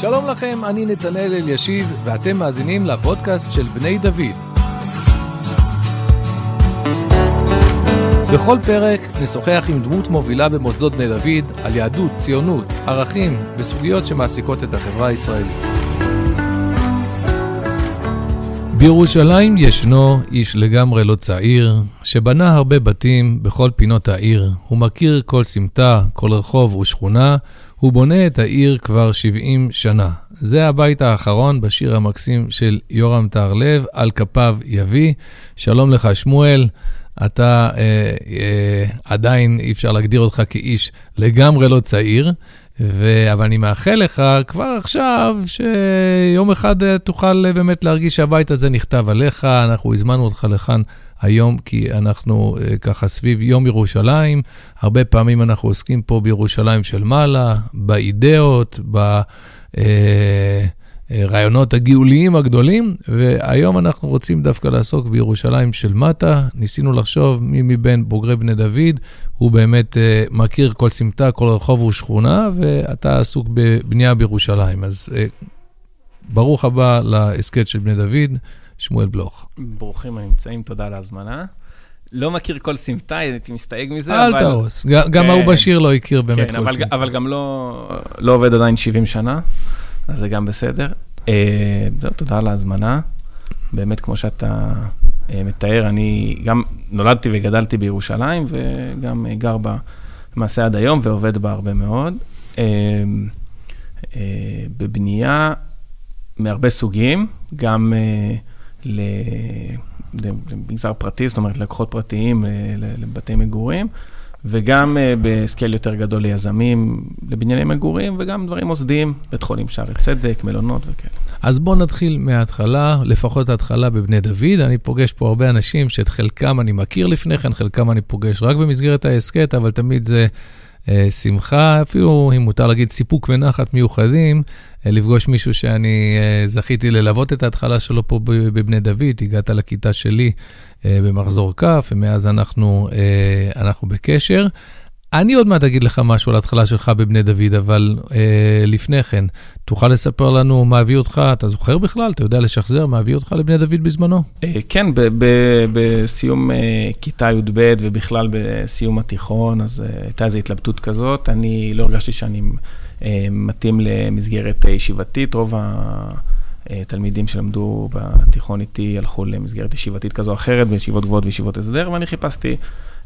שלום לכם, אני נתנאל אלישיב, ואתם מאזינים לפודקאסט של בני דוד. בכל פרק נשוחח עם דמות מובילה במוסדות בני דוד על יהדות, ציונות, ערכים וסוגיות שמעסיקות את החברה הישראלית. בירושלים ישנו איש לגמרי לא צעיר, שבנה הרבה בתים בכל פינות העיר. הוא מכיר כל סמטה, כל רחוב ושכונה, הוא בונה את העיר כבר 70 שנה. זה הבית האחרון בשיר המקסים של יורם טהרלב, על כפיו יביא. שלום לך, שמואל. אתה אה, אה, עדיין אי אפשר להגדיר אותך כאיש לגמרי לא צעיר, ו... אבל אני מאחל לך כבר עכשיו שיום אחד אה, תוכל אה, באמת להרגיש שהבית הזה נכתב עליך, אנחנו הזמנו אותך לכאן היום כי אנחנו אה, ככה סביב יום ירושלים, הרבה פעמים אנחנו עוסקים פה בירושלים של מעלה, באידאות, ב... אה, הרעיונות הגאוליים הגדולים, והיום אנחנו רוצים דווקא לעסוק בירושלים של מטה. ניסינו לחשוב מי מבין בוגרי בני דוד הוא באמת uh, מכיר כל סמטה, כל רחוב ושכונה, ואתה עסוק בבנייה בירושלים. אז uh, ברוך הבא להסכת של בני דוד, שמואל בלוך. ברוכים הנמצאים, תודה על ההזמנה. לא מכיר כל סמטה, הייתי מסתייג מזה, אל אבל... אל תהרוס, גם ההוא כן. בשיר לא הכיר באמת כן, כל סמטה. אבל גם לא, לא עובד עדיין 70 שנה. אז זה גם בסדר. אה, זהו, תודה על ההזמנה. באמת, כמו שאתה אה, מתאר, אני גם נולדתי וגדלתי בירושלים, וגם גר בה למעשה עד היום, ועובד בה הרבה מאוד. אה, בבנייה מהרבה סוגים, גם למגזר פרטי, זאת אומרת לקוחות פרטיים לבתי מגורים, וגם uh, בסקייל יותר גדול ליזמים, לבנייני מגורים, וגם דברים מוסדיים, בית חולים שערי צדק, מלונות וכאלה. אז בואו נתחיל מההתחלה, לפחות ההתחלה בבני דוד. אני פוגש פה הרבה אנשים שאת חלקם אני מכיר לפני כן, חלקם אני פוגש רק במסגרת ההסכת, אבל תמיד זה אה, שמחה, אפילו אם מותר להגיד סיפוק ונחת מיוחדים, אה, לפגוש מישהו שאני אה, זכיתי ללוות את ההתחלה שלו פה בבני דוד, הגעת לכיתה שלי במחזור כ', ומאז אנחנו, אנחנו בקשר. אני עוד מעט אגיד לך משהו על ההתחלה שלך בבני דוד, אבל אה, לפני כן, תוכל לספר לנו מה הביא אותך, אתה זוכר בכלל? אתה יודע לשחזר מה הביא אותך לבני דוד בזמנו? אה, כן, בסיום אה, כיתה י"ב ובכלל בסיום התיכון, אז אה, הייתה איזו התלבטות כזאת. אני לא הרגשתי שאני אה, מתאים למסגרת ישיבתית, רוב התלמידים שלמדו בתיכון איתי הלכו למסגרת ישיבתית כזו או אחרת, בישיבות גבוהות וישיבות הסדר, ואני חיפשתי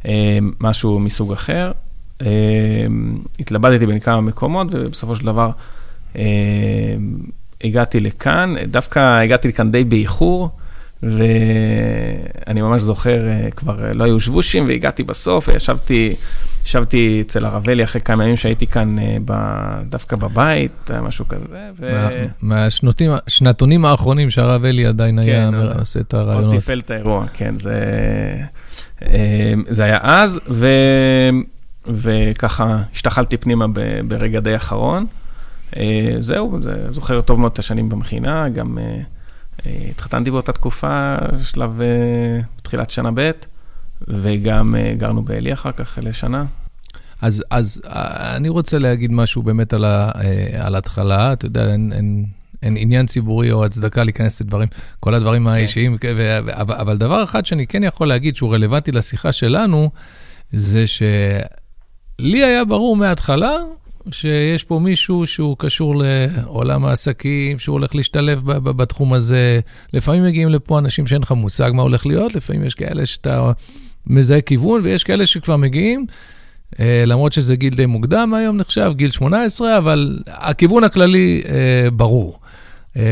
אה, משהו מסוג אחר. אמ, התלבטתי בין כמה מקומות, ובסופו של דבר הגעתי לכאן, דווקא הגעתי לכאן די באיחור, ואני ממש זוכר, אה, כבר לא היו שבושים, והגעתי בסוף, וישבתי... ישבתי אצל הרב אלי אחרי כמה ימים שהייתי כאן אה, ב, דווקא בבית, משהו כזה. ו... מהשנתונים האחרונים שהרב אלי עדיין כן, היה עושה את הרעיונות. עוד תפעל את האירוע, כן, זה, אה, זה היה אז, ו... וככה השתחלתי פנימה ברגע די אחרון. אה, זהו, זוכר טוב מאוד את השנים במכינה, גם אה, אה, התחתנתי באותה תקופה, שלב תחילת שנה ב', וגם גרנו בעלי אחר כך לשנה. אז, אז אני רוצה להגיד משהו באמת על, ה, על ההתחלה, אתה יודע, אין, אין, אין עניין ציבורי או הצדקה להיכנס לדברים, כל הדברים כן. האישיים, אבל, אבל דבר אחד שאני כן יכול להגיד שהוא רלוונטי לשיחה שלנו, זה ש... לי היה ברור מההתחלה שיש פה מישהו שהוא קשור לעולם העסקים, שהוא הולך להשתלב בתחום הזה. לפעמים מגיעים לפה אנשים שאין לך מושג מה הולך להיות, לפעמים יש כאלה שאתה מזהה כיוון, ויש כאלה שכבר מגיעים, אה, למרות שזה גיל די מוקדם היום נחשב, גיל 18, אבל הכיוון הכללי אה, ברור. אמ,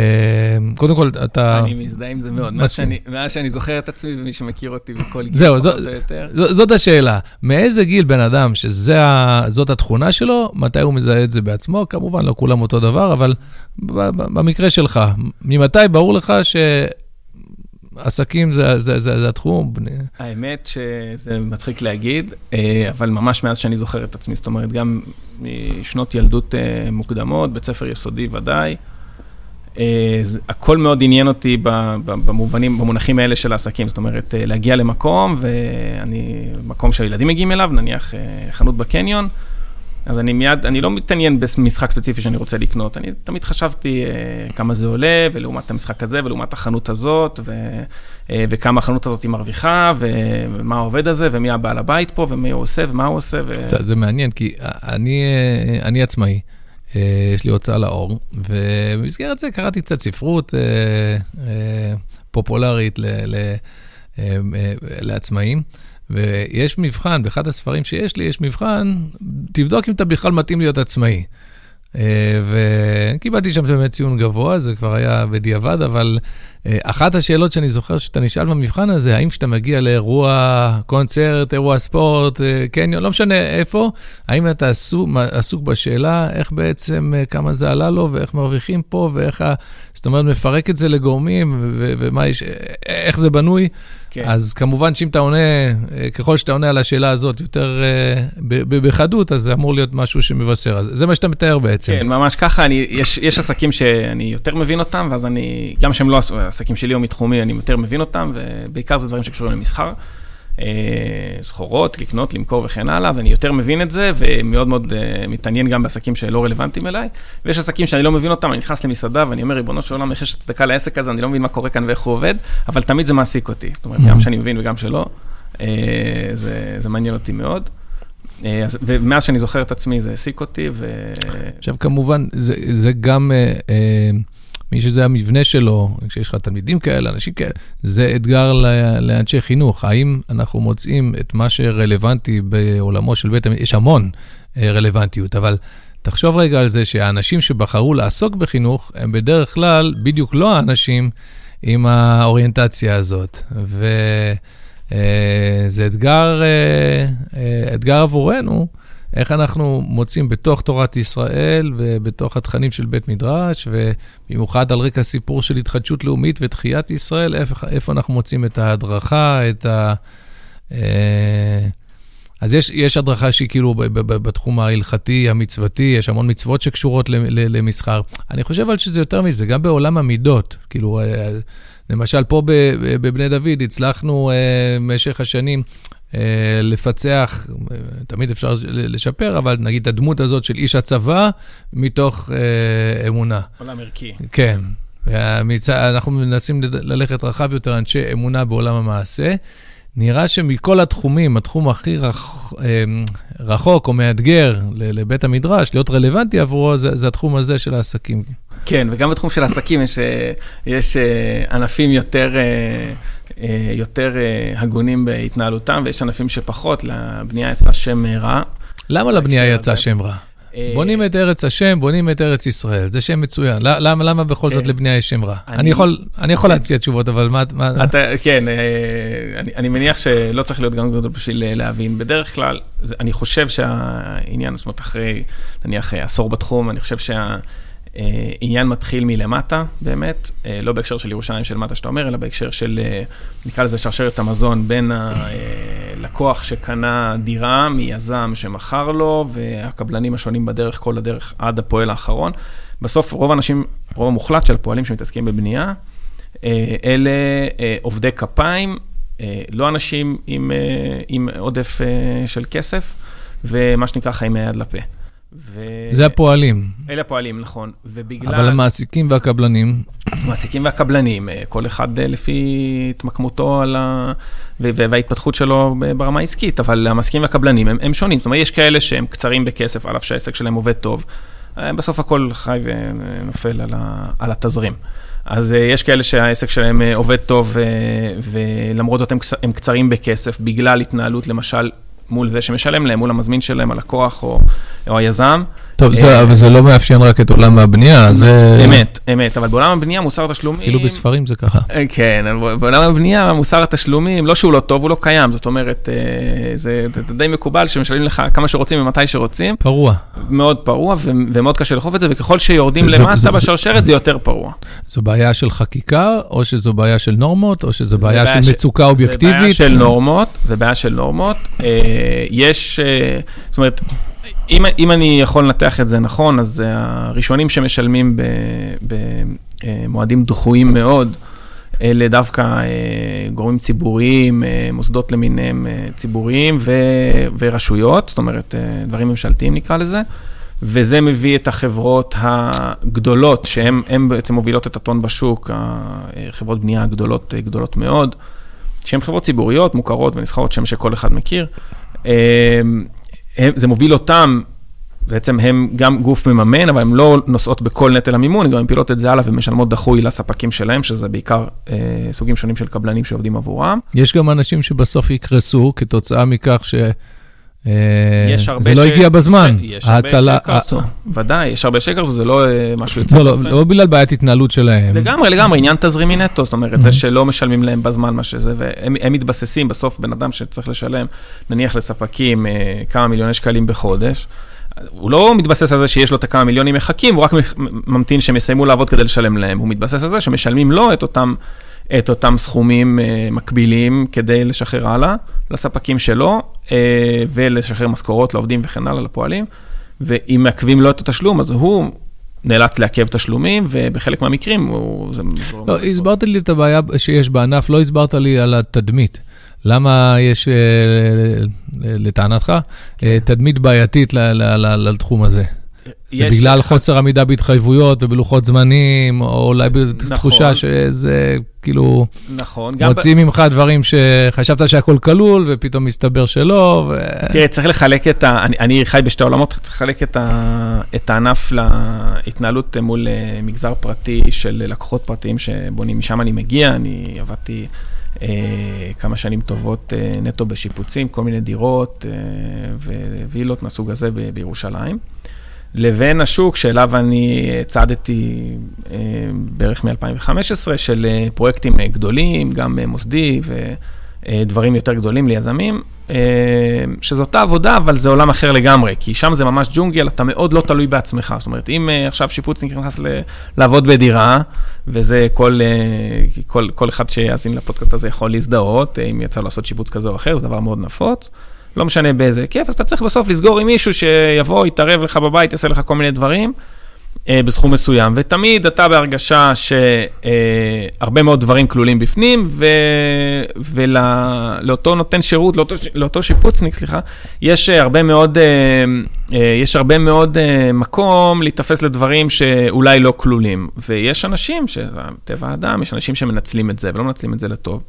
קודם כל, אתה... אני מזדהה עם זה מאוד. מאז שאני זוכר את עצמי ומי שמכיר אותי בכל גיל, זהו, זאת השאלה. מאיזה גיל בן אדם שזאת התכונה שלו, מתי הוא מזהה את זה בעצמו? כמובן, לא כולם אותו דבר, אבל במקרה שלך, ממתי ברור לך ש... עסקים זה, זה, זה, זה התחום. האמת שזה מצחיק להגיד, אה, אבל ממש מאז שאני זוכר את עצמי, זאת אומרת, גם משנות ילדות אה, מוקדמות, בית ספר יסודי ודאי, אה, הכל מאוד עניין אותי במובנים, במונחים האלה של העסקים. זאת אומרת, להגיע למקום, ואני, מקום שהילדים מגיעים אליו, נניח חנות בקניון, אז אני מיד, אני לא מתעניין במשחק ספציפי שאני רוצה לקנות, אני תמיד חשבתי אה, כמה זה עולה, ולעומת המשחק הזה, ולעומת החנות הזאת, ו, אה, וכמה החנות הזאת היא מרוויחה, ומה העובד הזה, ומי הבעל הבית פה, ומי הוא עושה, ומה הוא עושה. ו... זה, זה מעניין, כי אני, אה, אני עצמאי. אה, יש לי הוצאה לאור, ובמסגרת זה קראתי קצת ספרות אה, אה, פופולרית ל, ל, לעצמאים. ויש מבחן, באחד הספרים שיש לי, יש מבחן, תבדוק אם אתה בכלל מתאים להיות עצמאי. וקיבלתי שם באמת ציון גבוה, זה כבר היה בדיעבד, אבל אה, אחת השאלות שאני זוכר שאתה נשאל במבחן הזה, האם כשאתה מגיע לאירוע קונצרט, אירוע ספורט, אה, קניון, לא משנה איפה, האם אתה עסוק, עסוק בשאלה איך בעצם, אה, כמה זה עלה לו ואיך מרוויחים פה ואיך, ה, זאת אומרת, מפרק את זה לגורמים ומה יש, איך זה בנוי. כן. אז כמובן שאם אתה עונה, ככל שאתה עונה על השאלה הזאת יותר בחדות, אז זה אמור להיות משהו שמבשר. אז זה מה שאתה מתאר בעצם. כן, ממש ככה. אני, יש, יש עסקים שאני יותר מבין אותם, ואז אני, גם שהם לא העסקים שלי או מתחומי, אני יותר מבין אותם, ובעיקר זה דברים שקשורים למסחר. אה, סחורות, לקנות, למכור וכן הלאה, ואני יותר מבין את זה, ומאוד מאוד uh, מתעניין גם בעסקים שלא רלוונטיים אליי. ויש עסקים שאני לא מבין אותם, אני נכנס למסעדה ואני אומר, ריבונו של עולם, איך יש הצדקה לעסק הזה, אני לא מבין מה קורה כאן ואיך הוא עובד, אבל תמיד זה מעסיק אותי. זאת אומרת, גם שאני מבין וגם שלא, uh, זה, זה מעניין אותי מאוד. ומאז שאני זוכר את עצמי, זה העסיק אותי. ו... עכשיו, כמובן, זה, זה גם... מי שזה המבנה שלו, כשיש לך תלמידים כאלה, אנשים כאלה, זה אתגר לאנשי חינוך. האם אנחנו מוצאים את מה שרלוונטי בעולמו של בית המדרש? יש המון אה, רלוונטיות, אבל תחשוב רגע על זה שהאנשים שבחרו לעסוק בחינוך, הם בדרך כלל בדיוק לא האנשים עם האוריינטציה הזאת. וזה אה, אתגר, אה, אתגר עבורנו. איך אנחנו מוצאים בתוך תורת ישראל ובתוך התכנים של בית מדרש, ובמיוחד על רקע סיפור של התחדשות לאומית ותחיית ישראל, איפה, איפה אנחנו מוצאים את ההדרכה, את ה... אה, אז יש, יש הדרכה שהיא כאילו בתחום ההלכתי, המצוותי, יש המון מצוות שקשורות למסחר. אני חושב על שזה יותר מזה, גם בעולם המידות. כאילו, אה, למשל, פה בבני דוד הצלחנו במשך השנים אה, לפצח, תמיד אפשר לשפר, אבל נגיד הדמות הזאת של איש הצבא מתוך אה, אמונה. עולם ערכי. כן. והמצע, אנחנו מנסים ללכת רחב יותר, אנשי אמונה בעולם המעשה. נראה שמכל התחומים, התחום הכי רח, אה, רחוק או מאתגר לבית המדרש, להיות רלוונטי עבורו, זה, זה התחום הזה של העסקים. כן, וגם בתחום של העסקים יש, יש ענפים יותר... אה, יותר אה, הגונים בהתנהלותם, ויש ענפים שפחות, לבנייה יצא שם רע. למה לבנייה יצא שם רע? אה, בונים את ארץ השם, בונים את ארץ ישראל, זה שם מצוין. למה, למה בכל זאת כן. לבנייה יש שם רע? אני, יכול, אני יכול להציע תשובות, אבל מה... מה... אתה, כן, אני, אני מניח שלא צריך להיות גם גדול בשביל להבין. בדרך כלל, אני חושב שהעניין, זאת אומרת, אחרי, נניח, עשור בתחום, אני חושב שה... אה, עניין מתחיל מלמטה, באמת, אה, לא בהקשר של ירושלים של מטה שאתה אומר, אלא בהקשר של, אה, נקרא לזה שרשרת המזון בין הלקוח שקנה דירה מיזם שמכר לו, והקבלנים השונים בדרך, כל הדרך עד הפועל האחרון. בסוף רוב האנשים, רוב המוחלט של הפועלים שמתעסקים בבנייה, אלה עובדי כפיים, לא אנשים עם, עם עודף של כסף, ומה שנקרא חיים מהיד לפה. ו... זה הפועלים. אלה הפועלים, נכון. ובגלל... אבל המעסיקים והקבלנים? המעסיקים והקבלנים, אה, כל אחד אה, לפי התמקמותו על ה... וההתפתחות שלו ברמה העסקית, אבל המעסיקים והקבלנים הם, הם שונים. זאת אומרת, יש כאלה שהם קצרים בכסף, על אף שהעסק שלהם עובד טוב. אה, בסוף הכל חי ונופל על, ה... על התזרים. אז יש כאלה שהעסק שלהם עובד טוב, ולמרות זאת הם, הם קצרים בכסף, בגלל התנהלות, למשל, מול זה שמשלם להם, מול המזמין שלהם, הלקוח או, או היזם. טוב, זה, אבל זה לא מאפיין רק את עולם הבנייה, זה... אמת, אמת, אבל בעולם הבנייה מוסר התשלומים... אפילו בספרים זה ככה. אה, כן, בעולם הבנייה מוסר התשלומים, לא שהוא לא טוב, הוא לא קיים, זאת אומרת, אה, זה, זה די מקובל שמשלמים לך כמה שרוצים ומתי שרוצים. פרוע. מאוד פרוע, ו- ומאוד קשה לאכוף את זה, וככל שיורדים למטה בשרשרת זה, זה יותר פרוע. זו בעיה של חקיקה, או שזו בעיה של נורמות, או שזו בעיה של ש... מצוקה אובייקטיבית? זה בעיה של נורמות, זה בעיה של נורמות. אה, יש, זאת אומרת... אם, אם אני יכול לנתח את זה נכון, אז הראשונים שמשלמים במועדים דחויים מאוד, אלה דווקא גורמים ציבוריים, מוסדות למיניהם ציבוריים ו, ורשויות, זאת אומרת, דברים ממשלתיים נקרא לזה. וזה מביא את החברות הגדולות, שהן בעצם מובילות את הטון בשוק, חברות בנייה גדולות, גדולות מאוד, שהן חברות ציבוריות, מוכרות ונסחרות, שם שכל אחד מכיר. זה מוביל אותם, בעצם הם גם גוף מממן, אבל הן לא נושאות בכל נטל המימון, הן גם מפילות את זה הלאה ומשלמות דחוי לספקים שלהם, שזה בעיקר אה, סוגים שונים של קבלנים שעובדים עבורם. יש גם אנשים שבסוף יקרסו כתוצאה מכך ש... אה, זה לא הגיע בזמן, ההצלה... ודאי, יש הרבה שקר, זה לא אה, משהו יוצא. לא, לא, לא בגלל בעיית התנהלות שלהם. לגמרי, לגמרי, עניין תזרימי נטו, זאת אומרת, זה שלא משלמים להם בזמן מה שזה, והם מתבססים, בסוף בן אדם שצריך לשלם, נניח לספקים אה, כמה מיליוני שקלים בחודש, הוא לא מתבסס על זה שיש לו את הכמה מיליונים מחכים, הוא רק ממתין שהם יסיימו לעבוד כדי לשלם להם, הוא מתבסס על זה שמשלמים לו את אותם... את אותם סכומים uh, מקבילים כדי לשחרר הלאה לספקים שלו, uh, ולשחרר משכורות לעובדים וכן הלאה לפועלים, ואם מעכבים לו את התשלום, אז הוא נאלץ לעכב תשלומים, ובחלק מהמקרים הוא... זה לא, הסברת לי את הבעיה שיש בענף, לא הסברת לי על התדמית. למה יש, אה, לטענתך, כן. תדמית בעייתית לתחום הזה? זה בגלל חוסר עמידה בהתחייבויות ובלוחות זמנים, או אולי בתחושה נכון. שזה כאילו... נכון. מוצאים ב... ממך דברים שחשבת שהכל כלול, ופתאום מסתבר שלא. ו... תראה, צריך לחלק את ה... אני, אני חי בשתי עולמות, צריך לחלק את, ה... את הענף להתנהלות מול אה, מגזר פרטי של לקוחות פרטיים שבונים, משם אני מגיע, אני עבדתי... אה, כמה שנים טובות אה, נטו בשיפוצים, כל מיני דירות אה, ווילות מהסוג הזה ב- בירושלים. לבין השוק שאליו אני צעדתי אה, בערך מ-2015, של אה, פרויקטים אה, גדולים, גם מוסדי ודברים יותר גדולים ליזמים, שזו אותה עבודה, אבל זה עולם אחר לגמרי, כי שם זה ממש ג'ונגל, אתה מאוד לא תלוי בעצמך. זאת אומרת, אם עכשיו שיפוצניק נכנס לעבוד בדירה, וזה כל, כל, כל אחד שיאזין לפודקאסט הזה יכול להזדהות, אם יצא לעשות שיפוץ כזה או אחר, זה דבר מאוד נפוץ. לא משנה באיזה היקף, אז אתה צריך בסוף לסגור עם מישהו שיבוא, יתערב לך בבית, יעשה לך כל מיני דברים אה, בסכום מסוים. ותמיד אתה בהרגשה שהרבה מאוד דברים כלולים בפנים, ו, ולאותו נותן שירות, לאותו, לאותו שיפוצניק, סליחה, יש הרבה מאוד, אה, אה, יש הרבה מאוד אה, מקום להיתפס לדברים שאולי לא כלולים. ויש אנשים, טבע האדם, יש אנשים שמנצלים את זה ולא מנצלים את זה לטוב.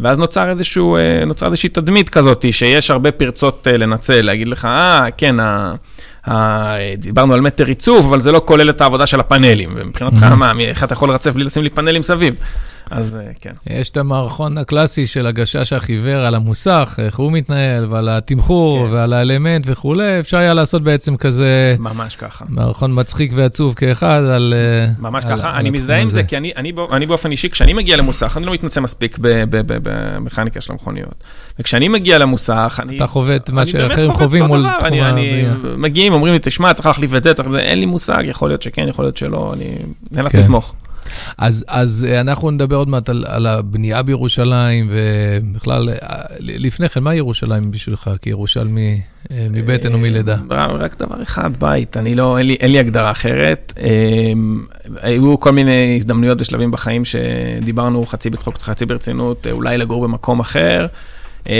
ואז נוצר איזשהו, אה, נוצר איזושהי תדמית כזאת, שיש הרבה פרצות אה, לנצל, להגיד לך, אה, כן, ה... דיברנו על מטר עיצוב, אבל זה לא כולל את העבודה של הפאנלים, ומבחינתך, מה, איך אתה יכול לרצף בלי לשים לי פאנלים סביב? אז אה, כן. יש את המערכון הקלאסי של הגשש החיוור על המוסך, איך הוא מתנהל, ועל התמחור, כן. ועל האלמנט וכולי, אפשר היה לעשות בעצם כזה... ממש ככה. מערכון מצחיק ועצוב כאחד על... אה, ממש על, ככה, על אני מזדהה עם זה, כי אני, אני, אני באופן אישי, כשאני מגיע למוסך, אני לא מתמצא מספיק במכניקה של המכוניות. וכשאני מגיע למוסך, אני... אתה חווה את מה שאחרים חווים מול תחום הבנייה. אני, מגיעים, אומרים לי, תשמע, צריך להחליף את זה, צריך אין לי מושג, יכול להיות שכן, יכול להיות שלא, אני נאלץ. לסמוך. אז, אז אה, אנחנו נדבר עוד מעט על, על הבנייה בירושלים, ובכלל, אה, לפני כן, מה ירושלים בשבילך כירושלמי אה, מבטן או מלידה? רק דבר אחד, בית. אני לא, אין לי, אין לי הגדרה אחרת. היו כל מיני הזדמנויות ושלבים בחיים שדיברנו חצי בצחוק, חצי ברצינות, אולי לגור במקום אחר.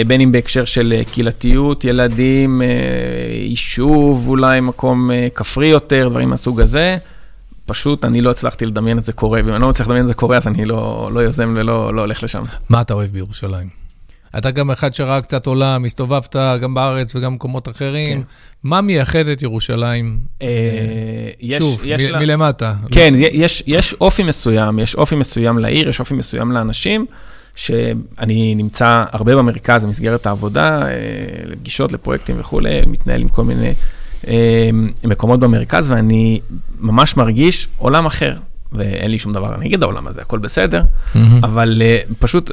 בין אם בהקשר של קהילתיות, ילדים, יישוב, אולי מקום כפרי יותר, דברים מהסוג הזה. פשוט אני לא הצלחתי לדמיין את זה קורה, ואם אני לא מצליח לדמיין את זה קורה, אז אני לא, לא יוזם ולא לא הולך לשם. מה אתה אוהב בירושלים? אתה גם אחד שראה קצת עולם, הסתובבת גם בארץ וגם במקומות אחרים. כן. מה מייחד את ירושלים? אה, יש, שוב, יש מ- לה... מלמטה. כן, לא... יש, יש אופי מסוים, יש אופי מסוים לעיר, יש אופי מסוים לאנשים, שאני נמצא הרבה במרכז במסגרת העבודה, אה, לפגישות, לפרויקטים וכולי, מתנהל עם כל מיני אה, מקומות במרכז, ואני ממש מרגיש עולם אחר. ואין לי שום דבר נגד העולם הזה, הכל בסדר, mm-hmm. אבל uh, פשוט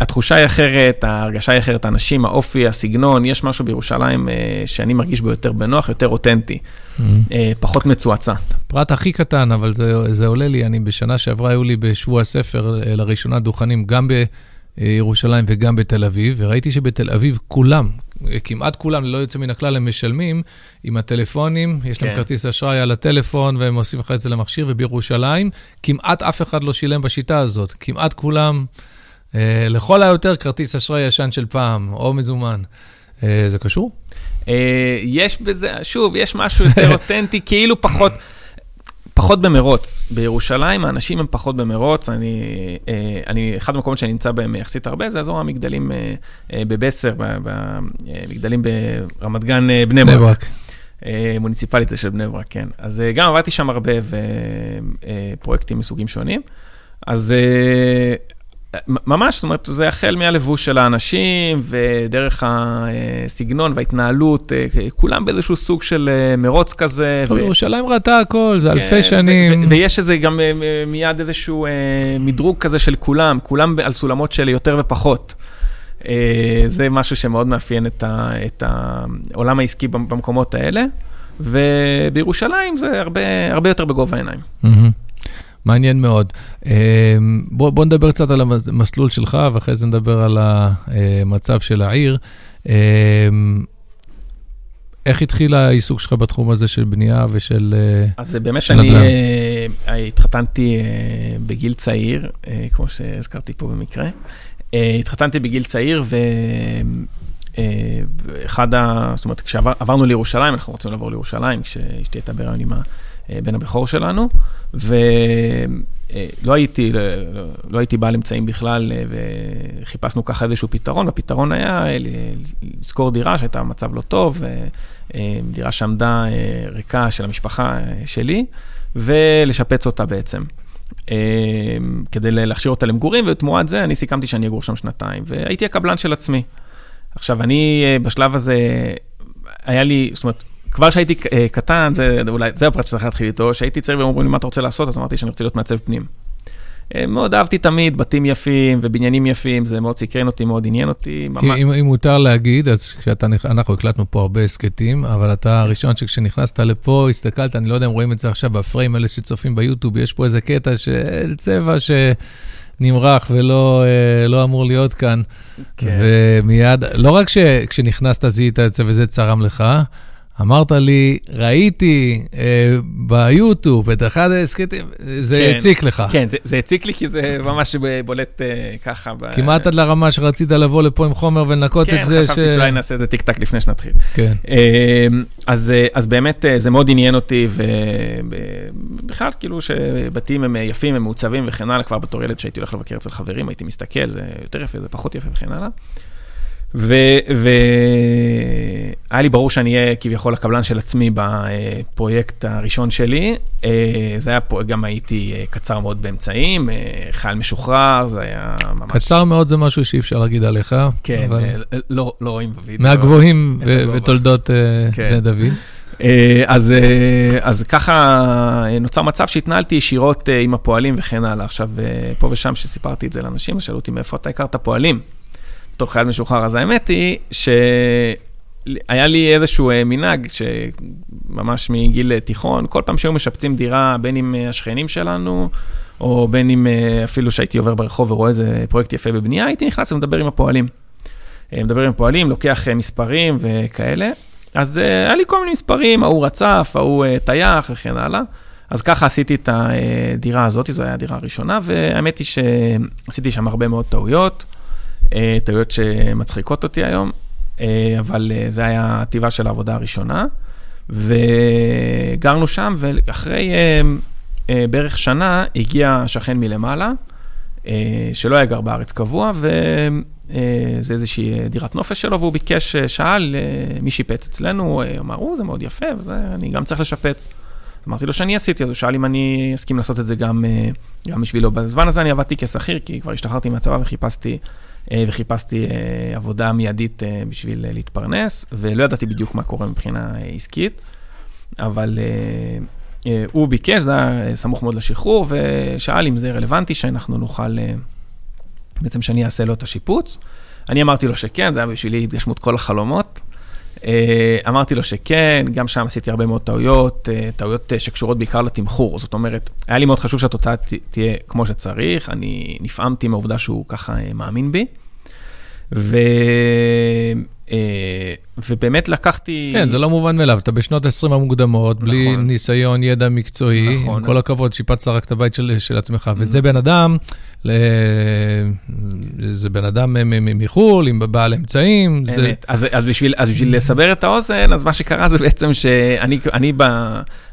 התחושה היא אחרת, ההרגשה היא אחרת, האנשים, האופי, הסגנון, יש משהו בירושלים uh, שאני מרגיש בו יותר בנוח, יותר אותנטי, mm-hmm. פחות מצועצע. פרט הכי קטן, אבל זה, זה עולה לי, אני בשנה שעברה היו לי בשבוע הספר לראשונה דוכנים גם בירושלים וגם בתל אביב, וראיתי שבתל אביב כולם, כמעט כולם, ללא יוצא מן הכלל, הם משלמים עם הטלפונים, יש להם כן. כרטיס אשראי על הטלפון, והם עושים לך את זה למכשיר, ובירושלים כמעט אף אחד לא שילם בשיטה הזאת. כמעט כולם, אה, לכל היותר כרטיס אשראי ישן של פעם, או מזומן. אה, זה קשור? אה, יש בזה, שוב, יש משהו יותר אותנטי, כאילו פחות... פחות במרוץ. בירושלים האנשים הם פחות במרוץ. אני, אה, אני, אחד המקומות שאני נמצא בהם יחסית הרבה, זה אזור המגדלים אה, אה, בבסר, במגדלים ברמת גן, בני ברק. ברק. מוניציפלית זה של בני ברק, כן. אז גם עבדתי שם הרבה ופרויקטים מסוגים שונים. אז ממש, זאת אומרת, זה החל מהלבוש של האנשים, ודרך הסגנון וההתנהלות, כולם באיזשהו סוג של אה, מרוץ כזה. טוב, ירושלים ראתה הכל, זה אלפי כן, שנים. ויש איזה גם אה, מיד איזשהו אה, מדרוג כזה של כולם, כולם על סולמות של יותר ופחות. זה משהו שמאוד מאפיין את העולם העסקי במקומות האלה, ובירושלים זה הרבה יותר בגובה העיניים. מעניין מאוד. אמ, בוא, בוא נדבר קצת על המסלול שלך, ואחרי זה נדבר על המצב של העיר. אמ, איך התחיל העיסוק שלך בתחום הזה של בנייה ושל נדל"ן? אז באמת אני uh, התחתנתי uh, בגיל צעיר, uh, כמו שהזכרתי פה במקרה. Uh, התחתנתי בגיל צעיר, ואחד ה... זאת אומרת, כשעברנו לירושלים, אנחנו רוצים לעבור לירושלים, כשאשתי הייתה בהיריון עם הבן הבכור שלנו. ולא הייתי, לא, לא הייתי בעל אמצעים בכלל, וחיפשנו ככה איזשהו פתרון, והפתרון היה לשכור דירה שהייתה במצב לא טוב, דירה שעמדה ריקה של המשפחה שלי, ולשפץ אותה בעצם. כדי להכשיר אותה למגורים, ותמורת זה אני סיכמתי שאני אגור שם שנתיים, והייתי הקבלן של עצמי. עכשיו, אני בשלב הזה, היה לי, זאת אומרת, כבר כשהייתי אה, קטן, זה אולי, זה הפרט שצריך להתחיל איתו, כשהייתי צעיר והם אומרים לי מה אתה רוצה לעשות, אז אמרתי שאני רוצה להיות מעצב פנים. אה, מאוד אהבתי תמיד בתים יפים ובניינים יפים, זה מאוד סקרן אותי, מאוד עניין אותי. אם, אם, אם מותר להגיד, אז כשאתה, אנחנו הקלטנו פה הרבה הסכתים, אבל אתה הראשון שכשנכנסת לפה, הסתכלת, אני לא יודע אם רואים את זה עכשיו בפריים, אלה שצופים ביוטיוב, יש פה איזה קטע של צבע שנמרח ולא אה, לא אמור להיות כאן. כן. ומיד, לא רק שכשנכנסת זיהית את זה וזה צרם לך, אמרת לי, ראיתי אה, ביוטיוב את אחד ההסכתים, זה כן, הציק לך. כן, זה, זה הציק לי כי זה ממש בולט אה, ככה. כמעט ב... עד לרמה שרצית לבוא לפה עם חומר ולנקות כן, את זה. כן, חשבתי ש... שאולי נעשה איזה טיק טק לפני שנתחיל. כן. אה, אז, אה, אז באמת אה, זה מאוד עניין אותי, ובכלל, כאילו שבתים הם יפים, הם מעוצבים וכן הלאה, כבר בתור ילד שהייתי הולך לבקר אצל חברים, הייתי מסתכל, זה יותר יפה, זה פחות יפה וכן הלאה. והיה לי ברור שאני אהיה כביכול הקבלן של עצמי בפרויקט הראשון שלי. אה, זה היה, פה, גם הייתי אה, קצר מאוד באמצעים, אה, חייל משוחרר, זה היה ממש... קצר מאוד זה משהו שאי אפשר להגיד עליך. כן, אבל... לא, לא רואים בווידאו. מהגבוהים בתולדות כן. בני דוד. אז, אז ככה נוצר מצב שהתנהלתי ישירות עם הפועלים וכן הלאה. עכשיו, פה ושם, שסיפרתי את זה לאנשים, שאלו אותי מאיפה אתה הכרת פועלים. בתור חייל משוחרר. אז האמת היא שהיה לי איזשהו אה, מנהג, שממש מגיל אה, תיכון, כל פעם שהיו משפצים דירה, בין עם אה, השכנים שלנו, או בין אם אפילו שהייתי עובר ברחוב ורואה איזה פרויקט יפה בבנייה, הייתי נכנס ומדבר עם הפועלים. מדבר עם הפועלים, לוקח מספרים וכאלה. אז היה לי כל מיני מספרים, ההוא רצף, ההוא טייח וכן הלאה. אז ככה עשיתי את הדירה הזאת, זו הייתה הדירה הראשונה, והאמת היא שעשיתי שם הרבה מאוד טעויות. אה, טעויות שמצחיקות אותי היום, אה, אבל אה, זה היה הטבעה של העבודה הראשונה. וגרנו שם, ואחרי בערך שנה הגיע שכן מלמעלה, שלא היה גר בארץ קבוע, וזה איזושהי דירת נופש שלו, והוא ביקש, שאל מי שיפץ אצלנו, אמר, או, זה מאוד יפה, וזה, אני גם צריך לשפץ. אמרתי לו שאני עשיתי, אז הוא שאל אם אני אסכים לעשות את זה גם, גם בשבילו. בזמן הזה אני עבדתי כשכיר, כי כבר השתחררתי מהצבא וחיפשתי וחיפשתי אה, עבודה מיידית אה, בשביל להתפרנס, ולא ידעתי בדיוק מה קורה מבחינה עסקית, אבל הוא ביקש, זה היה סמוך מאוד לשחרור, ושאל אם זה רלוונטי שאנחנו נוכל, בעצם שאני אעשה לו את השיפוץ. אני אמרתי לו שכן, זה היה בשבילי התגשמות כל החלומות. אמרתי לו שכן, גם שם עשיתי הרבה מאוד טעויות, טעויות שקשורות בעיקר לתמחור. זאת אומרת, היה לי מאוד חשוב שהתוצאה תהיה כמו שצריך, אני נפעמתי מהעובדה שהוא ככה מאמין בי. ו... אה, ובאמת לקחתי... כן, זה לא מובן מאליו, אתה בשנות ה-20 המוקדמות, נכון. בלי ניסיון, ידע מקצועי, נכון, עם כל אז... הכבוד, שיפצת רק את הבית של, של עצמך, mm-hmm. וזה בן אדם, ל... זה בן אדם מחו"ל, עם בעל אמצעים. אמת, זה... אז, אז, בשביל, אז בשביל לסבר את האוזן, אז מה שקרה זה בעצם שאני ב...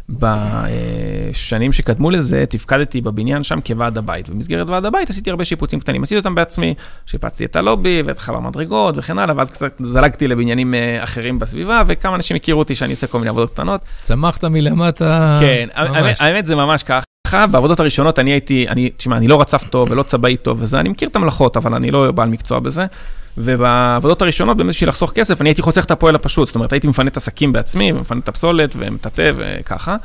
בשנים שקדמו לזה, תפקדתי בבניין שם כוועד הבית. במסגרת ועד הבית עשיתי הרבה שיפוצים קטנים. עשיתי אותם בעצמי, שיפצתי את הלובי ואת חלל המדרגות וכן הלאה, ואז קצת זלגתי לבניינים אה, אחרים בסביבה, וכמה אנשים הכירו אותי שאני עושה כל מיני עבודות קטנות. צמחת מלמטה, כן, ממש. האמת זה ממש ככה. בעבודות הראשונות אני הייתי, אני, תשמע, אני לא רצף טוב ולא צבעי טוב וזה, אני מכיר את המלאכות, אבל אני לא בעל מקצוע בזה. ובעבודות הראשונות, באמת בשביל לחסוך כסף, אני הייתי חוסך את הפועל הפשוט, זאת אומרת, הייתי מפנה את השקים בעצמי, ומפנה את הפסולת, ומטאטא וככה.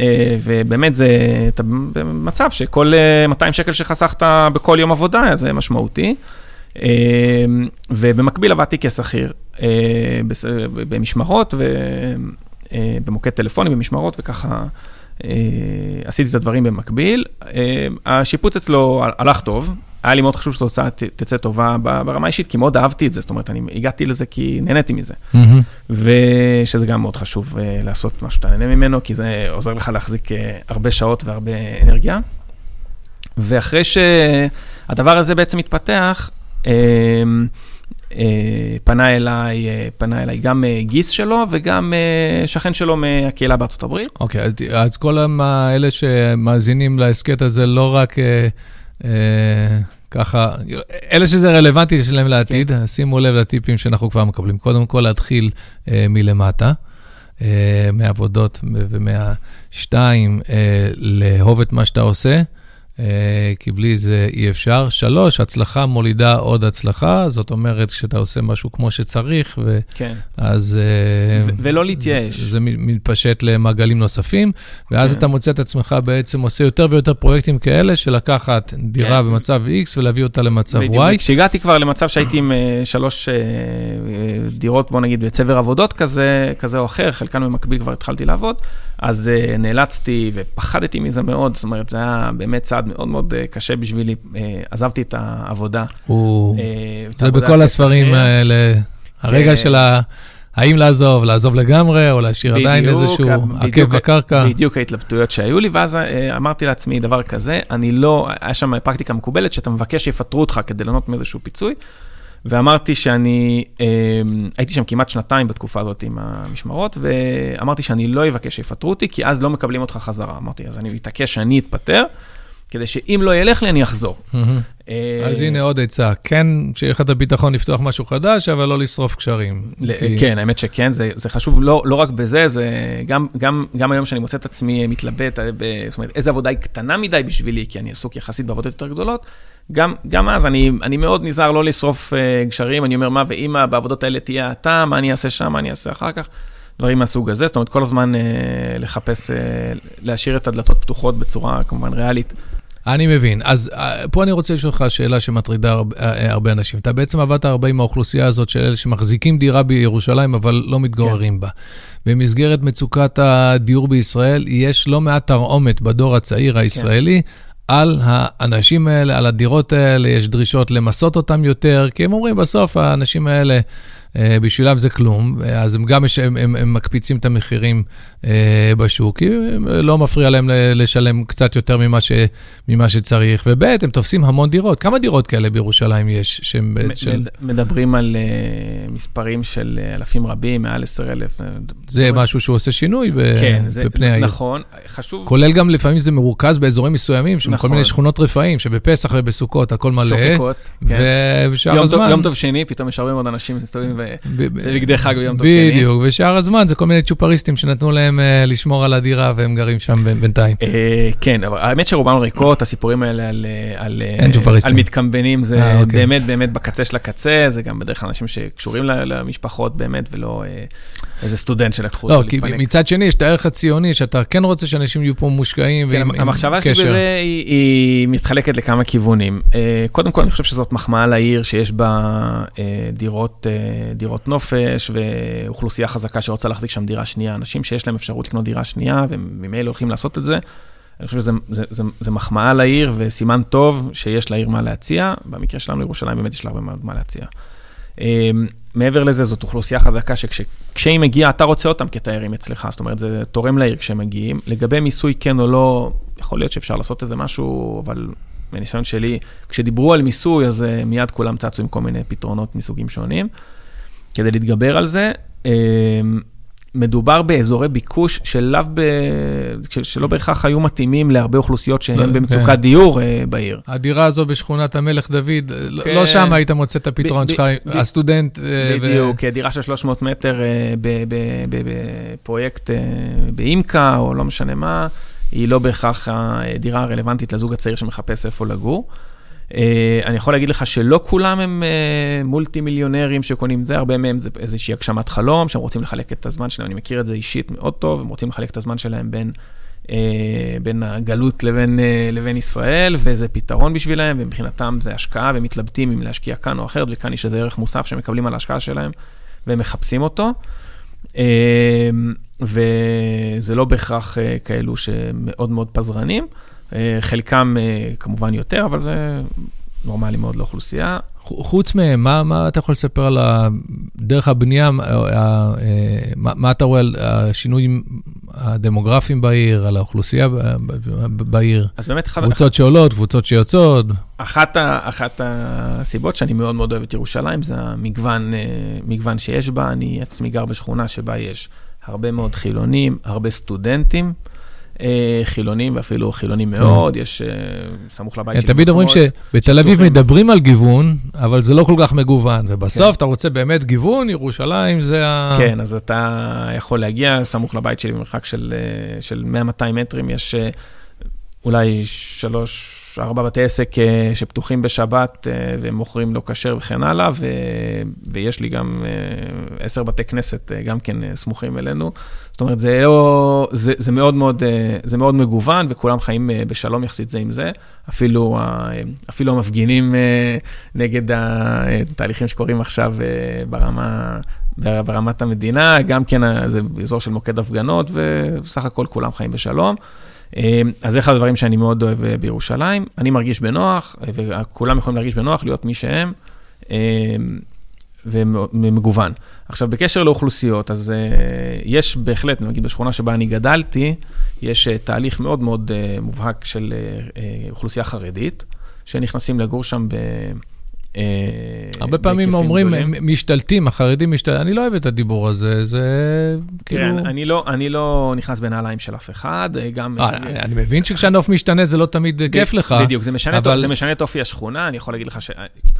אה, ובאמת זה, אתה במצב שכל 200 אה, שקל שחסכת בכל יום עבודה, זה משמעותי. אה, ובמקביל עבדתי כשכיר במשמרות, ובמוקד טלפוני במשמרות, וככה עשיתי את הדברים במקביל. השיפוץ אצלו הלך טוב, היה לי מאוד חשוב שהתוצאה תצא טובה ברמה האישית, כי מאוד אהבתי את זה, זאת אומרת, אני הגעתי לזה כי נהניתי מזה. Mm-hmm. ושזה גם מאוד חשוב uh, לעשות מה שאתה נהנה ממנו, כי זה עוזר לך להחזיק הרבה שעות והרבה אנרגיה. ואחרי שהדבר הזה בעצם התפתח, פנה אליי, uh, פנה אליי גם uh, גיס שלו וגם שכן שלו מהקהילה בארצות הברית. אוקיי, okay, אז כל האלה שמאזינים להסכת הזה, לא רק... Uh, ככה, אלה שזה רלוונטי שלהם לעתיד, כן. שימו לב לטיפים שאנחנו כבר מקבלים. קודם כל, להתחיל אה, מלמטה, אה, מעבודות ומהשתיים, אה, לאהוב את מה שאתה עושה. אה, כי בלי זה אי אפשר. שלוש, הצלחה מולידה עוד הצלחה, זאת אומרת, כשאתה עושה משהו כמו שצריך, ו... כן. אז... ו- אה, ולא להתייאש. זה, זה מתפשט למעגלים נוספים, ואז כן. אתה מוצא את עצמך בעצם עושה יותר ויותר פרויקטים כאלה, של לקחת דירה כן. במצב X ולהביא אותה למצב בדיוק. Y. כשהגעתי כבר למצב שהייתי עם uh, שלוש דירות, בוא נגיד, בצבר עבודות כזה, כזה או אחר, חלקן במקביל כבר התחלתי לעבוד, אז uh, נאלצתי ופחדתי מזה מאוד, זאת אומרת, זה היה באמת צעד מאוד מאוד uh, קשה בשבילי. Uh, עזבתי את העבודה. או, uh, זה בכל הספרים האלה, הרגע כן. של ה... האם לעזוב, לעזוב לגמרי, או להשאיר בדיוק, עדיין איזשהו עקב בקרקע? בדיוק ההתלבטויות שהיו לי, ואז אמרתי לעצמי דבר כזה, אני לא, היה שם פרקטיקה מקובלת, שאתה מבקש שיפטרו אותך כדי לענות מאיזשהו פיצוי. ואמרתי שאני, אה, הייתי שם כמעט שנתיים בתקופה הזאת עם המשמרות, ואמרתי שאני לא אבקש שיפטרו אותי, כי אז לא מקבלים אותך חזרה. אמרתי, אז אני אתעקש שאני אתפטר, כדי שאם לא ילך לי, אני אחזור. אה, אז הנה עוד עצה, כן, שיהיה לך את הביטחון לפתוח משהו חדש, אבל לא לשרוף קשרים. כן, האמת שכן, זה חשוב לא, לא רק בזה, זה גם היום שאני מוצא את עצמי מתלבט, זאת אומרת, איזה עבודה היא קטנה מדי בשבילי, כי אני עסוק יחסית בעבודות יותר גדולות, גם, גם אז אני, אני מאוד נזהר לא לשרוף uh, גשרים, אני אומר, מה, ואם בעבודות האלה תהיה אתה, מה אני אעשה שם, מה אני אעשה אחר כך, דברים מהסוג הזה. זאת אומרת, כל הזמן uh, לחפש, uh, להשאיר את הדלתות פתוחות בצורה כמובן ריאלית. אני מבין. אז פה אני רוצה לשאול אותך שאלה שמטרידה הרבה, הרבה אנשים. אתה בעצם עבדת הרבה עם האוכלוסייה הזאת של אלה שמחזיקים דירה בירושלים, אבל לא מתגוררים כן. בה. במסגרת מצוקת הדיור בישראל, יש לא מעט תרעומת בדור הצעיר הישראלי. כן. על האנשים האלה, על הדירות האלה, יש דרישות למסות אותם יותר, כי הם אומרים, בסוף האנשים האלה בשבילם זה כלום, אז הם גם הם, הם, הם מקפיצים את המחירים אה, בשוק, כי לא מפריע להם לשלם קצת יותר ממה, ש, ממה שצריך, וב' הם תופסים המון דירות. כמה דירות כאלה בירושלים יש? שהם מד, של... מדברים על uh, מספרים של אלפים רבים, מעל עשר אלף. זה. משהו שהוא עושה שינוי ב, כן, זה, בפני העיר. נכון, חשוב. כולל גם לפעמים זה מרוכז באזורים מסוימים, שם נכון. כל מיני שכונות רפאים, שבפסח ובסוכות הכל מלא. שוקקות, כן. ובשאר הזמן... טוב, יום טוב שני, פתאום יש הרבה מאוד אנשים מסתובבים בבגדי חג ביום טוב שני. בדיוק, ושאר הזמן זה כל מיני צ'ופריסטים שנתנו להם אה, לשמור על הדירה והם גרים שם בינתיים. אה, כן, אבל האמת שרובם ריקות, הסיפורים האלה על אה, מתקמבנים, זה אוקיי. באמת באמת בקצה של הקצה, זה גם בדרך כלל אנשים שקשורים למשפחות באמת, ולא איזה סטודנט שלקחו אותו להתפנק. לא, כי מצד שני יש את הערך הציוני, שאתה כן רוצה שאנשים יהיו פה מושקעים ועם קשר. המחשבה שלי בזה היא מתחלקת לכמה כיוונים. קודם כל, אני חושב שזאת מחמאה לעיר שיש בה דירות דירות נופש ואוכלוסייה חזקה שרוצה להחזיק שם דירה שנייה, אנשים שיש להם אפשרות לקנות דירה שנייה וממילא הולכים לעשות את זה. אני חושב שזה מחמאה לעיר וסימן טוב שיש לעיר מה להציע. במקרה שלנו ירושלים באמת יש לה הרבה מה להציע. מעבר לזה, זאת אוכלוסייה חזקה שכשהיא מגיעה, אתה רוצה אותם כתיירים אצלך, זאת אומרת, זה תורם לעיר כשהם מגיעים. לגבי מיסוי כן או לא, יכול להיות שאפשר לעשות איזה משהו, אבל מניסיון שלי, כשדיברו על מיסוי, אז uh, מיד כולם צצו עם כל מיני פתרונות מסוגים שונים. כדי להתגבר על זה, uh, מדובר באזורי ביקוש שלאו ב... שלא בהכרח היו מתאימים להרבה אוכלוסיות שהן לא, במצוקת כן. דיור uh, בעיר. הדירה הזו בשכונת המלך דוד, לא- כן. לא שם היית מוצא את הפתרון שלך, הסטודנט. בדיוק, ו... דירה של 300 מטר בפרויקט באימקה, או לא משנה מה. היא לא בהכרח הדירה הרלוונטית לזוג הצעיר שמחפש איפה לגור. Uh, אני יכול להגיד לך שלא כולם הם uh, מולטי מיליונרים שקונים את זה, הרבה מהם זה איזושהי הגשמת חלום, שהם רוצים לחלק את הזמן שלהם, אני מכיר את זה אישית מאוד טוב, הם רוצים לחלק את הזמן שלהם בין, uh, בין הגלות לבין, uh, לבין ישראל, וזה פתרון בשבילם, ומבחינתם זה השקעה, והם מתלבטים אם להשקיע כאן או אחרת, וכאן יש איזה ערך מוסף שהם מקבלים על ההשקעה שלהם, והם מחפשים אותו. Uh, וזה לא בהכרח אה, כאלו שמאוד מאוד פזרנים. אה, חלקם אה, כמובן יותר, אבל זה נורמלי מאוד לאוכלוסייה. חוץ מהם, מה, מה אתה יכול לספר על דרך הבנייה, מה, מה אתה רואה על השינויים הדמוגרפיים בעיר, על האוכלוסייה בעיר? אז באמת, אחת... קבוצות שעולות, קבוצות שיוצאות. אחת, אחת הסיבות שאני מאוד מאוד אוהב את ירושלים, זה המגוון שיש בה. אני עצמי גר בשכונה שבה יש הרבה מאוד חילונים, הרבה סטודנטים. אה, חילונים, ואפילו חילונים כן. מאוד, יש אה, סמוך לבית שלי. תמיד אומרים שבתל אביב מדברים על גיוון, אבל זה לא כל כך מגוון, ובסוף כן. אתה רוצה באמת גיוון, ירושלים זה ה... כן, אז אתה יכול להגיע סמוך לבית שלי במרחק של 100-200 מטרים, יש אה, אולי שלוש... ארבע בתי עסק אה, שפתוחים בשבת אה, והם מוכרים לא כשר וכן הלאה, ו, ויש לי גם אה, עשר בתי כנסת גם כן סמוכים אלינו. זאת אומרת, זה, לא, זה, זה, מאוד מאוד, זה מאוד מגוון, וכולם חיים בשלום יחסית זה עם זה. אפילו, אפילו המפגינים נגד התהליכים שקורים עכשיו ברמה, ברמת המדינה, גם כן זה אזור של מוקד הפגנות, ובסך הכל כולם חיים בשלום. אז זה אחד הדברים שאני מאוד אוהב אה, בירושלים. אני מרגיש בנוח, אה, וכולם יכולים להרגיש בנוח להיות מי שהם, ומגוון. עכשיו, בקשר לאוכלוסיות, אז אה, יש בהחלט, נגיד בשכונה שבה אני גדלתי, יש תהליך מאוד מאוד מובהק של אוכלוסייה חרדית, שנכנסים לגור שם ב... אה, הרבה פעמים אומרים, הם משתלטים, החרדים משתלטים, אני לא אוהב את הדיבור הזה, זה כאילו... תראה, אני לא, אני לא נכנס בנעליים של אף אחד, אה, גם... 아, אה, אני מבין שכשהנוף משתנה זה לא תמיד כיף לך. בדיוק, זה משנה, אבל... זה משנה את אופי השכונה, אני יכול להגיד לך ש...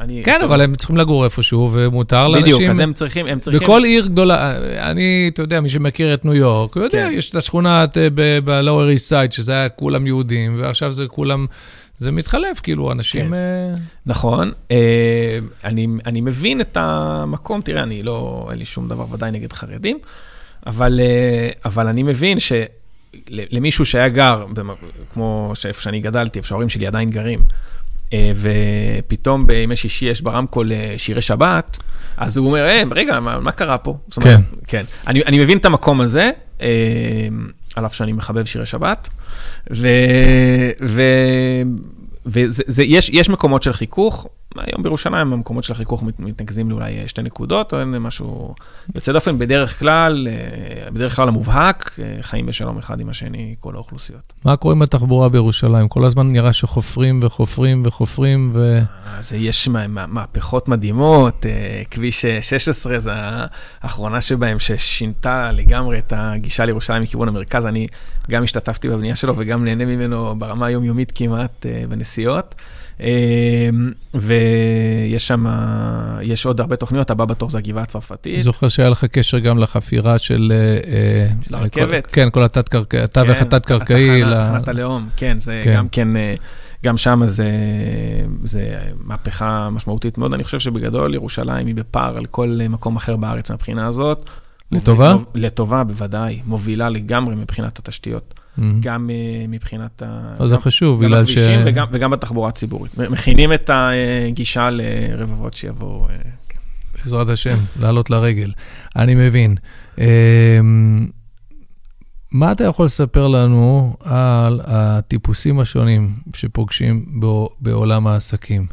אני... כן, אבל הם צריכים לגור איפשהו, ומותר לאנשים... בדיוק, אז הם צריכים, הם צריכים... בכל עיר גדולה, אני, אתה יודע, מי שמכיר את ניו יורק, הוא יודע, כן. יש את השכונה ב-Lower East Side, שזה היה כולם יהודים, ועכשיו זה כולם... זה מתחלף, כאילו, אנשים... כן. Uh... נכון. Uh, אני, אני מבין את המקום, תראה, אני לא, אין לי שום דבר ודאי נגד חרדים, אבל, uh, אבל אני מבין שלמישהו שהיה גר, כמו איפה שאני גדלתי, איפה שההורים שלי עדיין גרים, uh, ופתאום בימי שישי יש ברמקול שירי שבת, אז הוא אומר, hey, רגע, מה, מה קרה פה? כן. אומרת, כן. אני, אני מבין את המקום הזה. על אף שאני מחבב שירי שבת. ו... ו... ויש מקומות של חיכוך, היום בירושלים המקומות של החיכוך מתנקזים לאולי שתי נקודות, או אין משהו יוצא דופן, בדרך כלל, אה, בדרך כלל המובהק, אה, חיים בשלום אחד עם השני, כל האוכלוסיות. מה קורה עם התחבורה בירושלים? כל הזמן נראה שחופרים וחופרים וחופרים ו... אז יש מהפכות מדהימות, אה, כביש 16 זה האחרונה שבהם ששינתה לגמרי את הגישה לירושלים מכיוון המרכז. אני גם השתתפתי בבנייה שלו וגם נהנה ממנו ברמה היומיומית כמעט בנסיעות. אמ, ויש שם, יש עוד הרבה תוכניות, הבא בתור זה הגבעה הצרפתית. זוכר שהיה לך קשר גם לחפירה של... אה, של הרכבת. כן, כל התת-קרקעי, התווך התת-קרקעי. תחנת הלאום, כן, זה כן. גם כן... אה, גם שם זה, זה מהפכה משמעותית מאוד. אני חושב שבגדול ירושלים היא בפער על כל מקום אחר בארץ מהבחינה הזאת. לטובה? לטובה, בוודאי. מובילה לגמרי מבחינת התשתיות. Mm-hmm. גם uh, מבחינת ה... אז זה חשוב, בגלל ש... וגם, בתחבורה הציבורית. מכינים את הגישה לרבבות שיבואו. Uh, בעזרת השם, לעלות לרגל. אני מבין. Uh, מה אתה יכול לספר לנו על הטיפוסים השונים שפוגשים בעולם העסקים?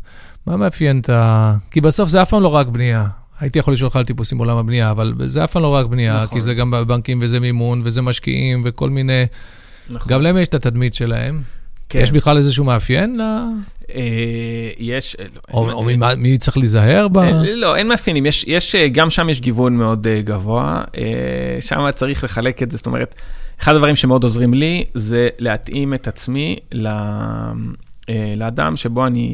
מה מאפיין את ה... כי בסוף זה אף פעם לא רק בנייה. הייתי יכול לשאול לך על טיפוסים בעולם הבנייה, אבל זה אף פעם לא רק בנייה, נכון. כי זה גם בבנקים וזה מימון וזה משקיעים וכל מיני... נכון. גם להם יש את התדמית שלהם. כן. יש בכלל איזשהו מאפיין? ל... אה, יש... אה, לא, או, אין- או ממה- מי צריך להיזהר ב... אה, לא, אין מאפיינים, יש, יש, אה, גם שם יש גיוון מאוד גבוה, שם צריך לחלק את זה, זאת אומרת, אחד הדברים שמאוד עוזרים לי זה להתאים את עצמי ל, לאדם שבו אני,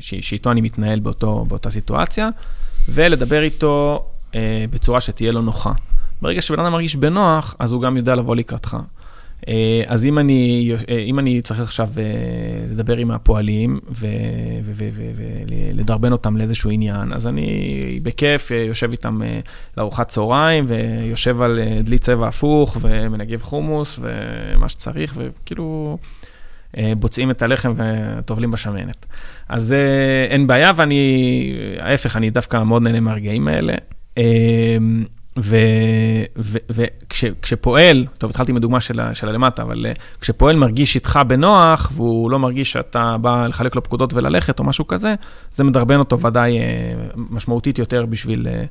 ש- שאיתו אני מתנהל באותו, באותה סיטואציה, ולדבר איתו אה, בצורה שתהיה לו נוחה. ברגע שבן אדם מרגיש בנוח, אז הוא גם יודע לבוא לקראתך. אה, אז אם אני, אה, אם אני צריך עכשיו אה, לדבר עם הפועלים ולדרבן אותם לאיזשהו עניין, אז אני בכיף יושב איתם לארוחת צהריים, ויושב על דלי צבע הפוך, ומנגב חומוס, ומה שצריך, וכאילו בוצעים את הלחם וטובלים בשמנת. אז אין בעיה, ואני, ההפך, אני דווקא מאוד נהנה מהרגעים האלה. וכשפועל, טוב, התחלתי מדוגמה של, ה- של הלמטה, אבל אה, כשפועל מרגיש איתך בנוח, והוא לא מרגיש שאתה בא לחלק לו פקודות וללכת או משהו כזה, זה מדרבן אותו ודאי אה, משמעותית יותר בשביל, אה,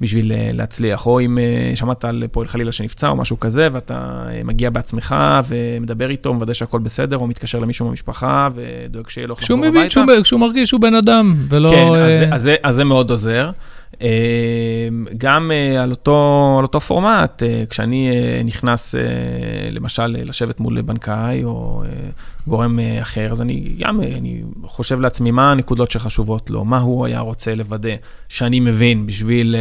בשביל להצליח. או אם שמעת על פועל חלילה שנפצע או משהו כזה, ואתה מגיע בעצמך ומדבר איתו, מוודא שהכל בסדר, או מתקשר למישהו מהמשפחה ודואג שיהיה לו איך כשהוא לחזור מבין, הביתה. כשהוא, כשהוא מרגיש שהוא בן אדם, ולא... כן, אז, אז, זה- אז זה מאוד עוזר. אה, גם אה, על אותו, על אותו פורמט, אה, כשאני אה, נכנס, למשל, לשבת מול בנקאי או גורם אחר, אז אני גם, אני חושב לעצמי מה הנקודות שחשובות לו, מה הוא היה רוצה לוודא שאני מבין בשביל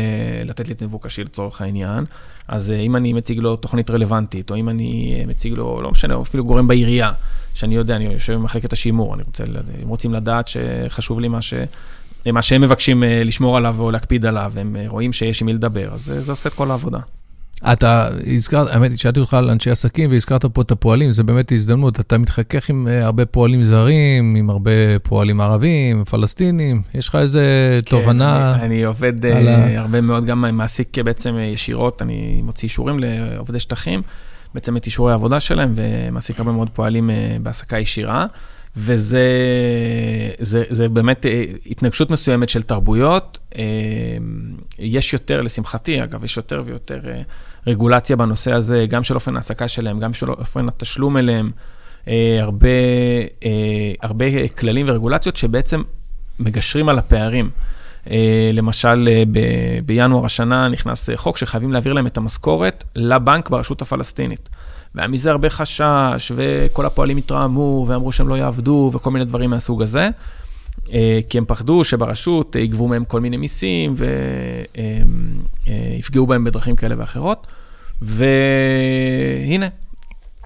לתת לי את מבוקשי לצורך העניין. אז אם אני מציג לו תוכנית רלוונטית, או אם אני מציג לו, לא משנה, אפילו גורם בעירייה, שאני יודע, אני יושב במחלקת השימור, אני רוצה, הם רוצים לדעת שחשוב לי מה ש... מה שהם מבקשים אה, לשמור עליו או להקפיד עליו, הם אה, רואים שיש עם מי לדבר, אז זה, זה עושה את כל העבודה. אתה הזכרת, האמת היא, שאלתי אותך על אנשי עסקים והזכרת פה את הפועלים, זה באמת הזדמנות. אתה מתחכך עם אה, הרבה פועלים זרים, עם הרבה פועלים ערבים, פלסטינים, יש לך איזה תובנה? כן, אני, אני עובד על אה, ה- הרבה מאוד, גם מעסיק אה, בעצם אה, ישירות, אני מוציא אישורים לעובדי שטחים, בעצם את אישורי העבודה שלהם, ומעסיק הרבה מאוד פועלים אה, בהעסקה ישירה. וזה זה, זה באמת אה, התנגשות מסוימת של תרבויות. אה, יש יותר, לשמחתי, אגב, יש יותר ויותר אה, רגולציה בנושא הזה, גם של אופן ההעסקה שלהם, גם של אופן התשלום אליהם, הרבה, הרבה כללים ורגולציות שבעצם מגשרים על הפערים. למשל, ב- בינואר השנה נכנס חוק שחייבים להעביר להם את המשכורת לבנק ברשות הפלסטינית. והיה מזה הרבה חשש, וכל הפועלים התרעמו, ואמרו שהם לא יעבדו, וכל מיני דברים מהסוג הזה. אה, כי הם פחדו שברשות אה, יגבו מהם כל מיני מיסים, ויפגעו בהם בדרכים כאלה ואחרות. והנה,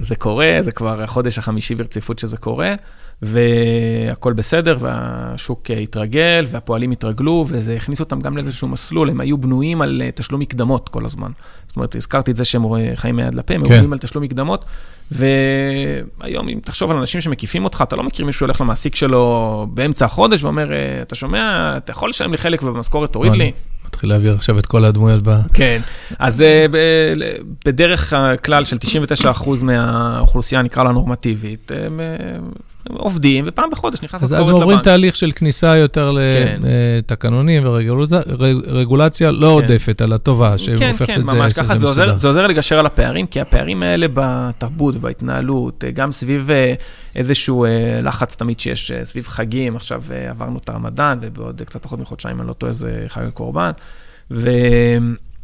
זה קורה, זה כבר החודש החמישי ברציפות שזה קורה, והכל בסדר, והשוק התרגל, והפועלים התרגלו, וזה הכניס אותם גם לאיזשהו מסלול, הם היו בנויים על אה, תשלום מקדמות כל הזמן. זאת אומרת, הזכרתי את זה שהם חיים מיד לפה, הם כן. בנויים על תשלום מקדמות, והיום, אם תחשוב על אנשים שמקיפים אותך, אתה לא מכיר מישהו שהולך למעסיק שלו באמצע החודש ואומר, אה, אתה שומע, אתה יכול לשלם לי חלק ובמשכורת תוריד לי? מתחיל להעביר עכשיו את כל הדמויות ב... כן, אז אה, בדרך הכלל של 99% מהאוכלוסייה, נקרא לה נורמטיבית, עובדים, ופעם בחודש נכנס משכורת אז עוברים לבנק. תהליך של כניסה יותר כן. לתקנונים ורגולציה לא עודפת, אלא טובה, כן, שהופכת כן, את זה ממש עסק ככה, זה עוזר. זה עוזר לגשר על הפערים, כי הפערים האלה בתרבות ובהתנהלות, אה, גם סביב אה, איזשהו אה, לחץ תמיד שיש אה, סביב חגים, עכשיו אה, עברנו את הרמדאן, ובעוד קצת פחות מחודשיים, אני לא טועה, זה חג הקורבן, ו...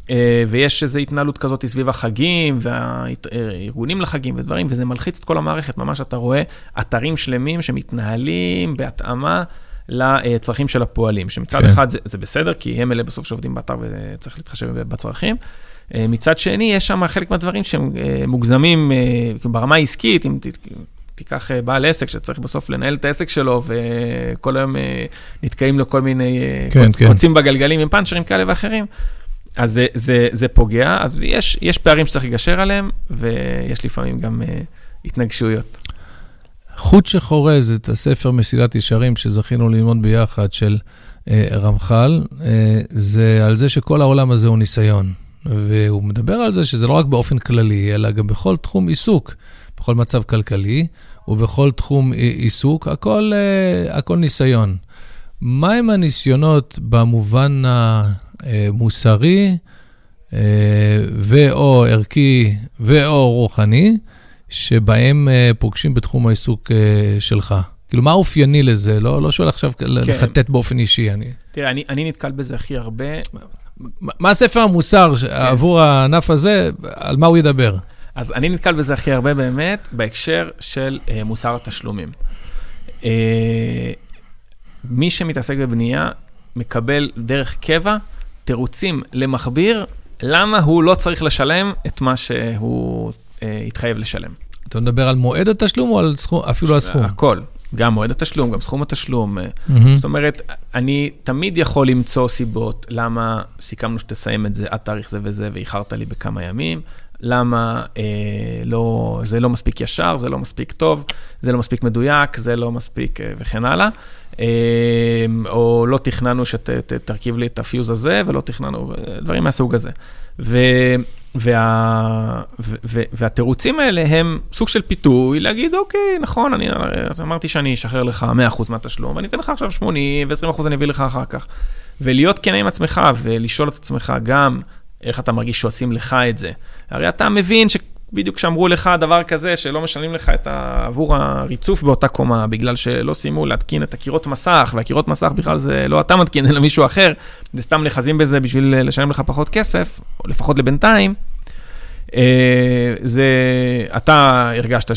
אה, ויש איזו התנהלות כזאת סביב החגים, והארגונים לחגים ודברים, וזה מלחיץ את כל המערכת, ממש אתה רואה אתרים שלמים שמתנהלים בהתאמה לצרכים של הפועלים, שמצד כן. אחד זה, זה בסדר, כי הם אלה בסוף שעובדים באתר וצריך להתחשב בצרכים. אה, מצד שני, יש שם חלק מהדברים שהם אה, מוגזמים כאילו ברמה העסקית, אם תיקח בעל עסק שצריך בסוף לנהל את העסק שלו, וכל היום נתקעים לו כל מיני כן, קוצ, כן. קוצים בגלגלים עם פאנצ'רים כאלה ואחרים. אז זה, זה, זה פוגע, אז יש, יש פערים שצריך לגשר עליהם, ויש לפעמים גם אה, התנגשויות. חוט שחורז את הספר מסילת ישרים שזכינו ללמוד ביחד של אה, רמח"ל, אה, זה על זה שכל העולם הזה הוא ניסיון. והוא מדבר על זה שזה לא רק באופן כללי, אלא גם בכל תחום עיסוק, בכל מצב כלכלי ובכל תחום עי- עיסוק, הכל, אה, הכל ניסיון. מהם הניסיונות במובן ה- מוסרי, ואו ערכי, ואו רוחני, שבהם פוגשים בתחום העיסוק שלך. כאילו, מה אופייני לזה? לא, לא שואל עכשיו כן. לחטט באופן אישי. אני... תראה, אני, אני נתקל בזה הכי הרבה. מה ספר המוסר כן. עבור הענף הזה, על מה הוא ידבר? אז אני נתקל בזה הכי הרבה באמת בהקשר של אה, מוסר התשלומים. אה, מי שמתעסק בבנייה מקבל דרך קבע תירוצים למכביר, למה הוא לא צריך לשלם את מה שהוא אה, התחייב לשלם. אתה מדבר על מועד התשלום או על סכום, אפילו על סכום? הכל. גם מועד התשלום, גם סכום התשלום. Mm-hmm. זאת אומרת, אני תמיד יכול למצוא סיבות למה סיכמנו שתסיים את זה עד תאריך זה וזה ואיחרת לי בכמה ימים, למה אה, לא, זה לא מספיק ישר, זה לא מספיק טוב, זה לא מספיק מדויק, זה לא מספיק אה, וכן הלאה. אה, או לא תכננו שתרכיב לי את הפיוז הזה, ולא תכננו, דברים מהסוג הזה. ו... וה, ו, ו, והתירוצים האלה הם סוג של פיתוי להגיד, אוקיי, נכון, אני אמרתי שאני אשחרר לך 100% מהתשלום, ואני אתן לך עכשיו 80 ו-20% אני אביא לך אחר כך. ולהיות כן עם עצמך ולשאול את עצמך גם איך אתה מרגיש שעושים לך את זה. הרי אתה מבין שבדיוק כשאמרו לך דבר כזה, שלא משלמים לך את ה... עבור הריצוף באותה קומה, בגלל שלא סיימו להתקין את הקירות מסך, והקירות מסך בכלל זה לא אתה מתקין, אלא מישהו אחר, זה סתם נחזים בזה בשביל לשלם לך פחות כסף, או לפחות לבינתיים. אה, זה, אתה הרגשת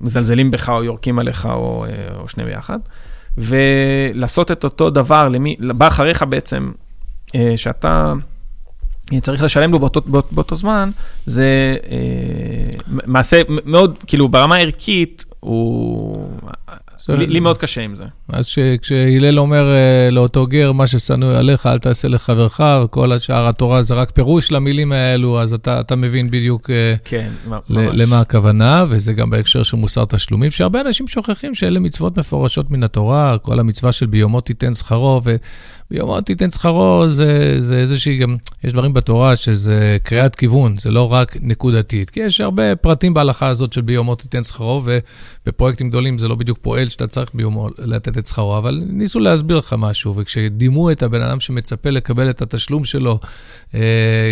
שמזלזלים בך או יורקים עליך או, אה, או שני ביחד, ולעשות את אותו דבר למי, בא אחריך בעצם, אה, שאתה צריך לשלם לו באותו, באותו, באותו זמן, זה מעשה מאוד, כאילו ברמה הערכית, הוא לי, לי מאוד קשה עם זה. אז כשהלל אומר uh, לאותו גר, מה ששנוא עליך, אל תעשה לחברך, וכל השאר התורה זה רק פירוש למילים האלו, אז אתה, אתה מבין בדיוק uh, כן, ל- למה הכוונה, וזה גם בהקשר של מוסר תשלומים, שהרבה אנשים שוכחים שאלה מצוות מפורשות מן התורה, כל המצווה של ביומו תיתן שכרו, ביומו תיתן שכרו, זה, זה איזושהי גם, יש דברים בתורה שזה קריאת כיוון, זה לא רק נקודתית. כי יש הרבה פרטים בהלכה הזאת של ביומו תיתן שכרו, ובפרויקטים גדולים זה לא בדיוק פועל שאתה צריך ביומו לתת את שכרו, אבל ניסו להסביר לך משהו, וכשדימו את הבן אדם שמצפה לקבל את התשלום שלו, אה,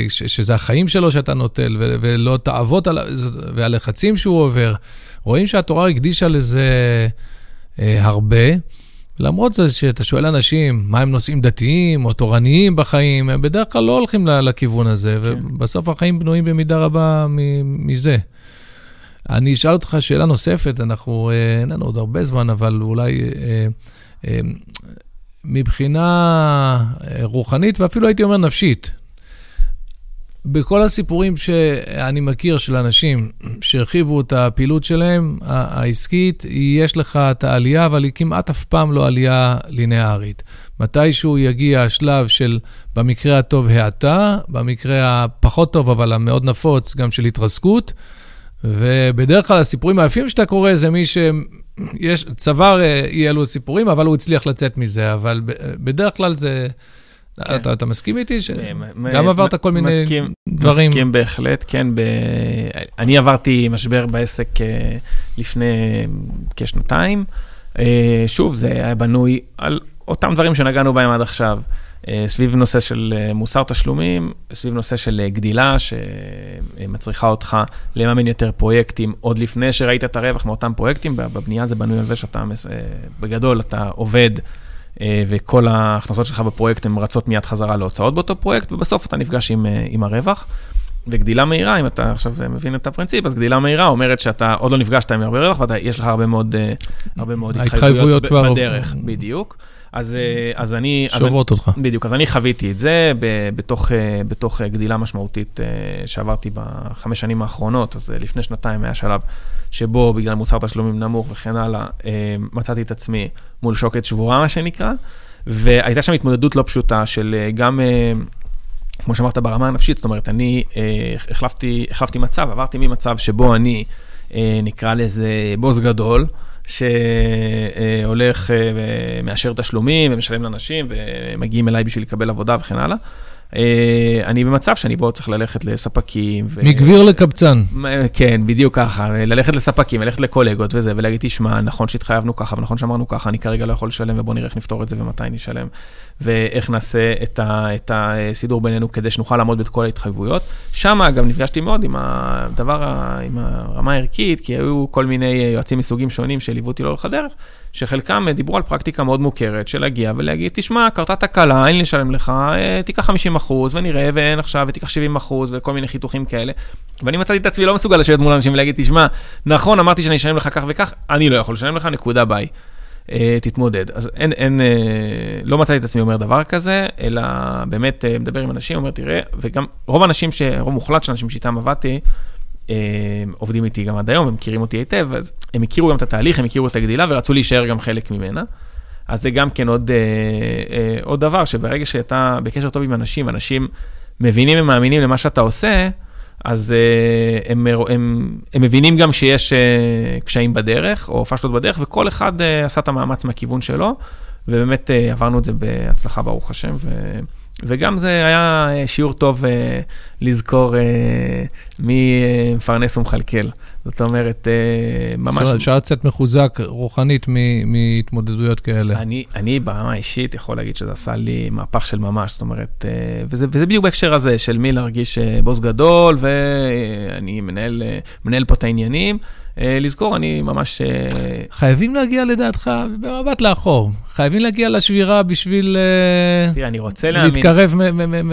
שזה החיים שלו שאתה נוטל, ולא תאוות והלחצים שהוא עובר, רואים שהתורה הקדישה לזה אה, הרבה. למרות זה שאתה שואל אנשים מה הם נושאים דתיים או תורניים בחיים, הם בדרך כלל לא הולכים לכיוון הזה, כן. ובסוף החיים בנויים במידה רבה מזה. אני אשאל אותך שאלה נוספת, אנחנו, אה, אין לנו עוד הרבה זמן, אבל אולי אה, אה, מבחינה רוחנית, ואפילו הייתי אומר נפשית, בכל הסיפורים שאני מכיר של אנשים שהרחיבו את הפעילות שלהם, העסקית, יש לך את העלייה, אבל היא כמעט אף פעם לא עלייה לינארית. מתישהו יגיע השלב של, במקרה הטוב, האטה, במקרה הפחות טוב, אבל המאוד נפוץ, גם של התרסקות, ובדרך כלל הסיפורים היפים שאתה קורא זה מי שיש, צבר אי אלו סיפורים, אבל הוא הצליח לצאת מזה, אבל בדרך כלל זה... כן. אתה, אתה מסכים איתי שגם עברת כל מיני מסכים, דברים? מסכים בהחלט, כן. ב... אני עברתי משבר בעסק אה, לפני כשנתיים. אה, שוב, זה היה בנוי על אותם דברים שנגענו בהם עד עכשיו. אה, סביב נושא של מוסר תשלומים, סביב נושא של גדילה שמצריכה אותך לממן יותר פרויקטים עוד לפני שראית את הרווח מאותם פרויקטים. בבנייה זה בנוי על זה שאתה, בגדול, אתה עובד וכל ההכנסות שלך בפרויקט הן רצות מיד חזרה להוצאות באותו פרויקט, ובסוף אתה נפגש עם, אה, עם הרווח. וגדילה מהירה, אם אתה עכשיו מבין את הפרינציפ, אז גדילה מהירה אומרת שאתה עוד לא נפגשת עם הרבה רווח, ויש לך הרבה מאוד, אה, הרבה מאוד התחייבויות בדרך, בדיוק. אז, אז אני... שוברות אותך. בדיוק, אז אני חוויתי את זה בתוך, בתוך גדילה משמעותית שעברתי בחמש שנים האחרונות, אז לפני שנתיים היה שלב שבו בגלל מוסר תשלומים נמוך וכן הלאה, אה, מצאתי את עצמי מול שוקת שבורה, מה שנקרא, והייתה שם התמודדות לא פשוטה של אה, גם... אה, כמו שאמרת, ברמה הנפשית, זאת אומרת, אני החלפתי, החלפתי מצב, עברתי ממצב שבו אני, נקרא לזה בוס גדול, שהולך ומאשר תשלומים ומשלם לאנשים ומגיעים אליי בשביל לקבל עבודה וכן הלאה, אה, אני במצב שאני בו צריך ללכת לספקים. ו... מגביר לקבצן. כן, בדיוק ככה, ללכת לספקים, ללכת לקולגות וזה, ולהגיד, תשמע, נכון שהתחייבנו ככה, ונכון שאמרנו ככה, אני כרגע לא יכול לשלם, ובוא נראה איך נפתור את זה ומתי נשלם. ואיך נעשה את, ה, את הסידור בינינו כדי שנוכל לעמוד בכל ההתחייבויות. שם, אגב, נפגשתי מאוד עם הדבר, עם הרמה הערכית, כי היו כל מיני יועצים מסוגים שונים שליוו אותי לאורך הדרך, שחלקם דיברו על פרקטיקה מאוד מוכרת של להגיע ולהגיד, תשמע, קרתה תקלה, אין לי לשלם לך, אה, תיקח 50 אחוז ונראה, ואין עכשיו, ותיקח 70 אחוז, וכל מיני חיתוכים כאלה. ואני מצאתי את עצמי לא מסוגל לשבת מול אנשים ולהגיד, תשמע, נכון, אמרתי שאני אשלם לך כך וכך, אני לא יכול לשלם לך, נקודה ביי. אה, תתמודד. אז אין, אין, אה, לא מצאתי את עצמי אומר דבר כזה, אלא באמת מדבר עם אנשים, אומר, תראה, וגם רוב האנשים, רוב מוחלט של אנשים שאיתם עבדתי, עובדים איתי גם עד היום, הם מכירים אותי היטב, אז הם הכירו גם את התהליך, הם הכירו את הגדילה ורצו להישאר גם חלק ממנה. אז זה גם כן עוד, אה, אה, עוד דבר, שברגע שאתה בקשר טוב עם אנשים, אנשים מבינים ומאמינים למה שאתה עושה, אז אה, הם, הם, הם מבינים גם שיש אה, קשיים בדרך, או פשלות בדרך, וכל אחד אה, עשה את המאמץ מהכיוון שלו, ובאמת אה, עברנו את זה בהצלחה, ברוך השם. ו... וגם זה היה אה, שיעור טוב uh, לזכור uh, מי uh, מפרנס ומכלכל. זאת אומרת, uh, ממש... אפשר לצאת מחוזק רוחנית מהתמודדויות כאלה. אני, אני ברמה האישית יכול להגיד שזה עשה לי מהפך של ממש, זאת אומרת, uh, וזה, וזה בדיוק בהקשר הזה, של מי להרגיש uh, בוס גדול, ואני מנהל, מנהל פה את העניינים. אה, לזכור, אני ממש... אה, חייבים להגיע לדעתך במבט לאחור. חייבים להגיע לשבירה בשביל אה, תראה, אני רוצה להאמין... להתקרב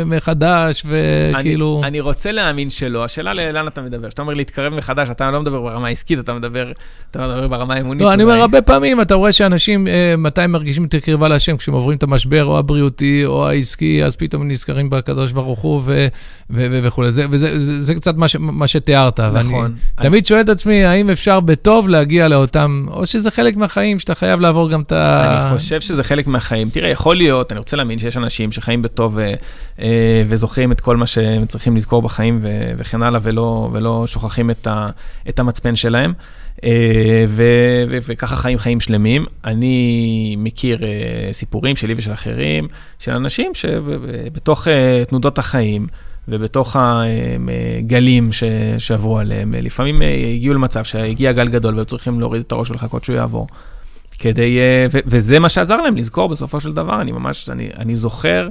מחדש, וכאילו... אני, אני רוצה להאמין שלא. השאלה לאן אתה מדבר. כשאתה אומר להתקרב מחדש, אתה לא מדבר ברמה העסקית, אתה מדבר, אתה מדבר ברמה האמונית. לא, אני אומר, הרבה פעמים אתה רואה שאנשים, מתי הם מרגישים יותר קרבה להשם, כשהם עוברים את המשבר, או הבריאותי, או העסקי, אז פתאום נזכרים בקדוש ברוך הוא וכולי. וזה קצת מה שתיארת. נכון. תמיד שואל את עצמי, האם אפשר בטוב להגיע לאותם, או שזה חלק מהחיים, שאתה חייב לעבור גם את ה... אני חושב שזה חלק מהחיים. תראה, יכול להיות, אני רוצה להאמין שיש אנשים שחיים בטוב ו, אה, וזוכרים את כל מה שהם צריכים לזכור בחיים וכן הלאה, ולא, ולא שוכחים את, ה, את המצפן שלהם. אה, ו, ו, וככה חיים חיים שלמים. אני מכיר אה, סיפורים שלי ושל אחרים, של אנשים שבתוך תנודות החיים, ובתוך הגלים שעברו עליהם, לפעמים הגיעו למצב שהגיע גל גדול והם צריכים להוריד את הראש ולחכות שהוא יעבור. כדי, ו, וזה מה שעזר להם לזכור בסופו של דבר, אני ממש, אני, אני זוכר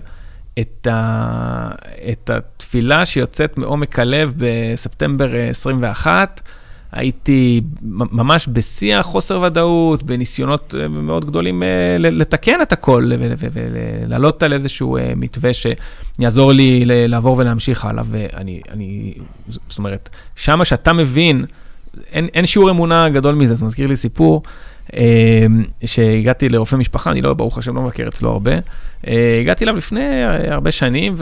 את, ה, את התפילה שיוצאת מעומק הלב בספטמבר 21, הייתי ממש בשיא החוסר ודאות, בניסיונות אה, מאוד גדולים אה, לתקן את הכל ולעלות על איזשהו אה, מתווה שיעזור לי לעבור ולהמשיך הלאה. ואני, אני, זאת אומרת, שמה שאתה מבין, אין, אין שיעור אמונה גדול מזה, זה מזכיר לי סיפור. אמ, שהגעתי לרופא משפחה, אני לא, ברוך השם, לא מבקר אצלו הרבה. אה, הגעתי אליו לפני הרבה שנים,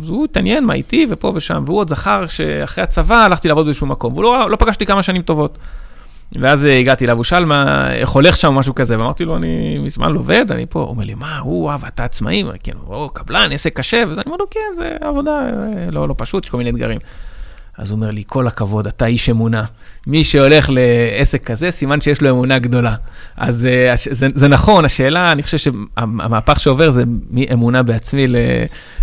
והוא התעניין מה איתי ופה ושם, והוא עוד זכר שאחרי הצבא הלכתי לעבוד באיזשהו מקום, והוא לא, לא פגשתי כמה שנים טובות. ואז הגעתי אליו, הוא שאל מה, איך הולך שם, משהו כזה, ואמרתי לו, אני מזמן לא עובד, אני פה, הוא אומר לי, מה, הוא, אה, ואתה עצמאי, כן, הוא קבלן, עסק קשה, וזה, אני אומר לו, כן, זה עבודה אה, לא, לא פשוט, יש כל מיני אתגרים. אז הוא אומר לי, כל הכבוד, אתה איש אמונה. מי שהולך לעסק כזה, סימן שיש לו אמונה גדולה. אז אה, זה, זה נכון, השאלה, אני חושב שהמהפך שעובר זה מאמונה בעצמי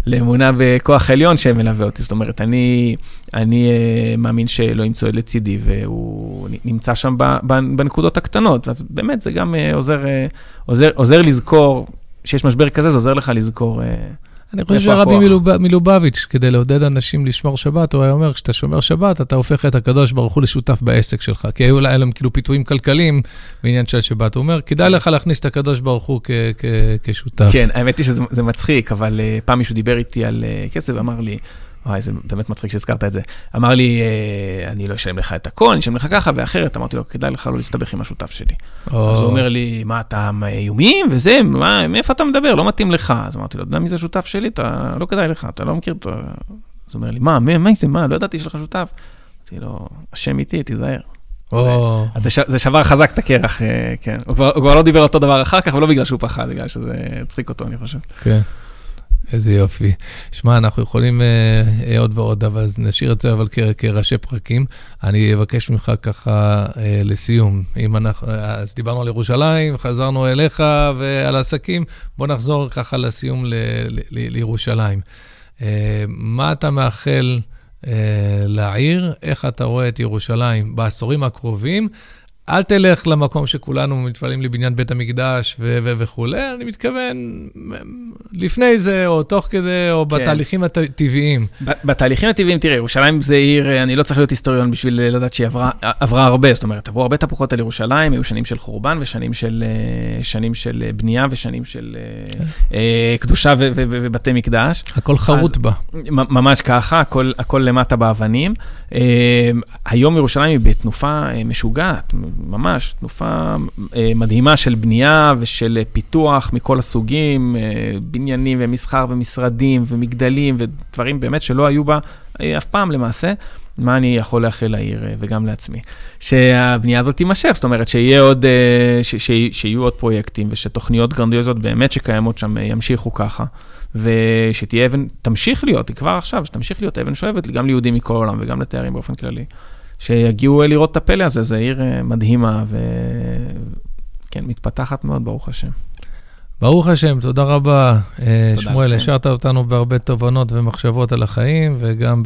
לאמונה בכוח עליון שמלווה אותי. זאת אומרת, אני, אני אה, מאמין שאלוהים צועד לצידי, והוא נמצא שם בנקודות הקטנות. אז באמת, זה גם אה, עוזר, עוזר, עוזר לזכור, שיש משבר כזה, זה עוזר לך לזכור. אני חושב שרבי מלובביץ', כדי לעודד אנשים לשמור שבת, הוא היה אומר, כשאתה שומר שבת, אתה הופך את הקדוש ברוך הוא לשותף בעסק שלך. כי היו להם כאילו פיתויים כלכליים בעניין של שבת. הוא אומר, כדאי לך להכניס את הקדוש ברוך הוא כשותף. כן, האמת היא שזה מצחיק, אבל אה, פעם מישהו דיבר איתי על אה, כסף ואמר לי, וואי, זה באמת מצחיק שהזכרת את זה. אמר לי, אה, אני לא אשלם לך את הכל, אני אשלם לך ככה ואחרת. אמרתי לו, כדאי לך לא להסתבך עם השותף שלי. אז הוא אומר לי, מה, אתה איומים וזה, מה, מאיפה אתה מדבר? לא מתאים לך. אז אמרתי לו, אתה יודע מי זה שותף שלי? אתה, לא כדאי לך, אתה לא מכיר אותו. אז הוא אומר לי, מה, מה זה, מה, לא ידעתי שיש לך שותף. אמרתי לו, השם איתי, תיזהר. אז זה שבר חזק את הקרח, אה, כן. הוא כבר לא דיבר אותו דבר אחר כך, ולא בגלל שהוא פחד, בגלל שזה הצחיק אותו, אני חושב. כן. איזה יופי. שמע, אנחנו יכולים אה, אה, עוד ועוד, אבל נשאיר את זה אבל כ- כראשי פרקים. אני אבקש ממך ככה אה, לסיום, אם אנחנו, אה, אז דיברנו על ירושלים, חזרנו אליך ועל עסקים, בוא נחזור ככה לסיום ל- ל- ל- לירושלים. אה, מה אתה מאחל אה, לעיר? איך אתה רואה את ירושלים בעשורים הקרובים? אל תלך למקום שכולנו מתפללים לבניין בית המקדש ו- ו- וכולי, אני מתכוון, לפני זה, או תוך כדי, או כן. בתהליכים הטבעיים. בתהליכים הטבעיים, תראה, ירושלים זה עיר, אני לא צריך להיות היסטוריון בשביל לדעת שהיא עברה, עברה הרבה, זאת אומרת, עברו הרבה תפוחות על ירושלים, היו שנים של חורבן ושנים של, שנים של בנייה ושנים של כן. אה, קדושה ו- ו- ובתי מקדש. הכל חרוט בה. ממש ככה, הכל, הכל למטה באבנים. אה, היום ירושלים היא בתנופה אה, משוגעת. ממש תנופה אה, מדהימה של בנייה ושל פיתוח מכל הסוגים, אה, בניינים ומסחר ומשרדים ומגדלים ודברים באמת שלא היו בה אה, אף פעם למעשה. מה אני יכול לאחל לעיר וגם לעצמי? שהבנייה הזאת תימשך, זאת אומרת שיהיה עוד, ש, ש, שיהיו עוד פרויקטים ושתוכניות גרנדיוזיות באמת שקיימות שם ימשיכו ככה. ושתהיה אבן, תמשיך להיות, היא כבר עכשיו, שתמשיך להיות אבן שואבת גם ליהודים מכל העולם וגם לתיירים באופן כללי. שיגיעו לראות את הפלא הזה, זו עיר אה, מדהימה וכן, מתפתחת מאוד, ברוך השם. ברוך השם, תודה רבה. אה, תודה שמואל, השארת אותנו בהרבה תובנות ומחשבות על החיים, וגם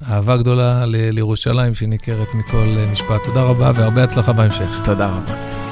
באהבה גדולה לירושלים שניכרת מכל משפט. תודה רבה והרבה הצלחה בהמשך. תודה רבה.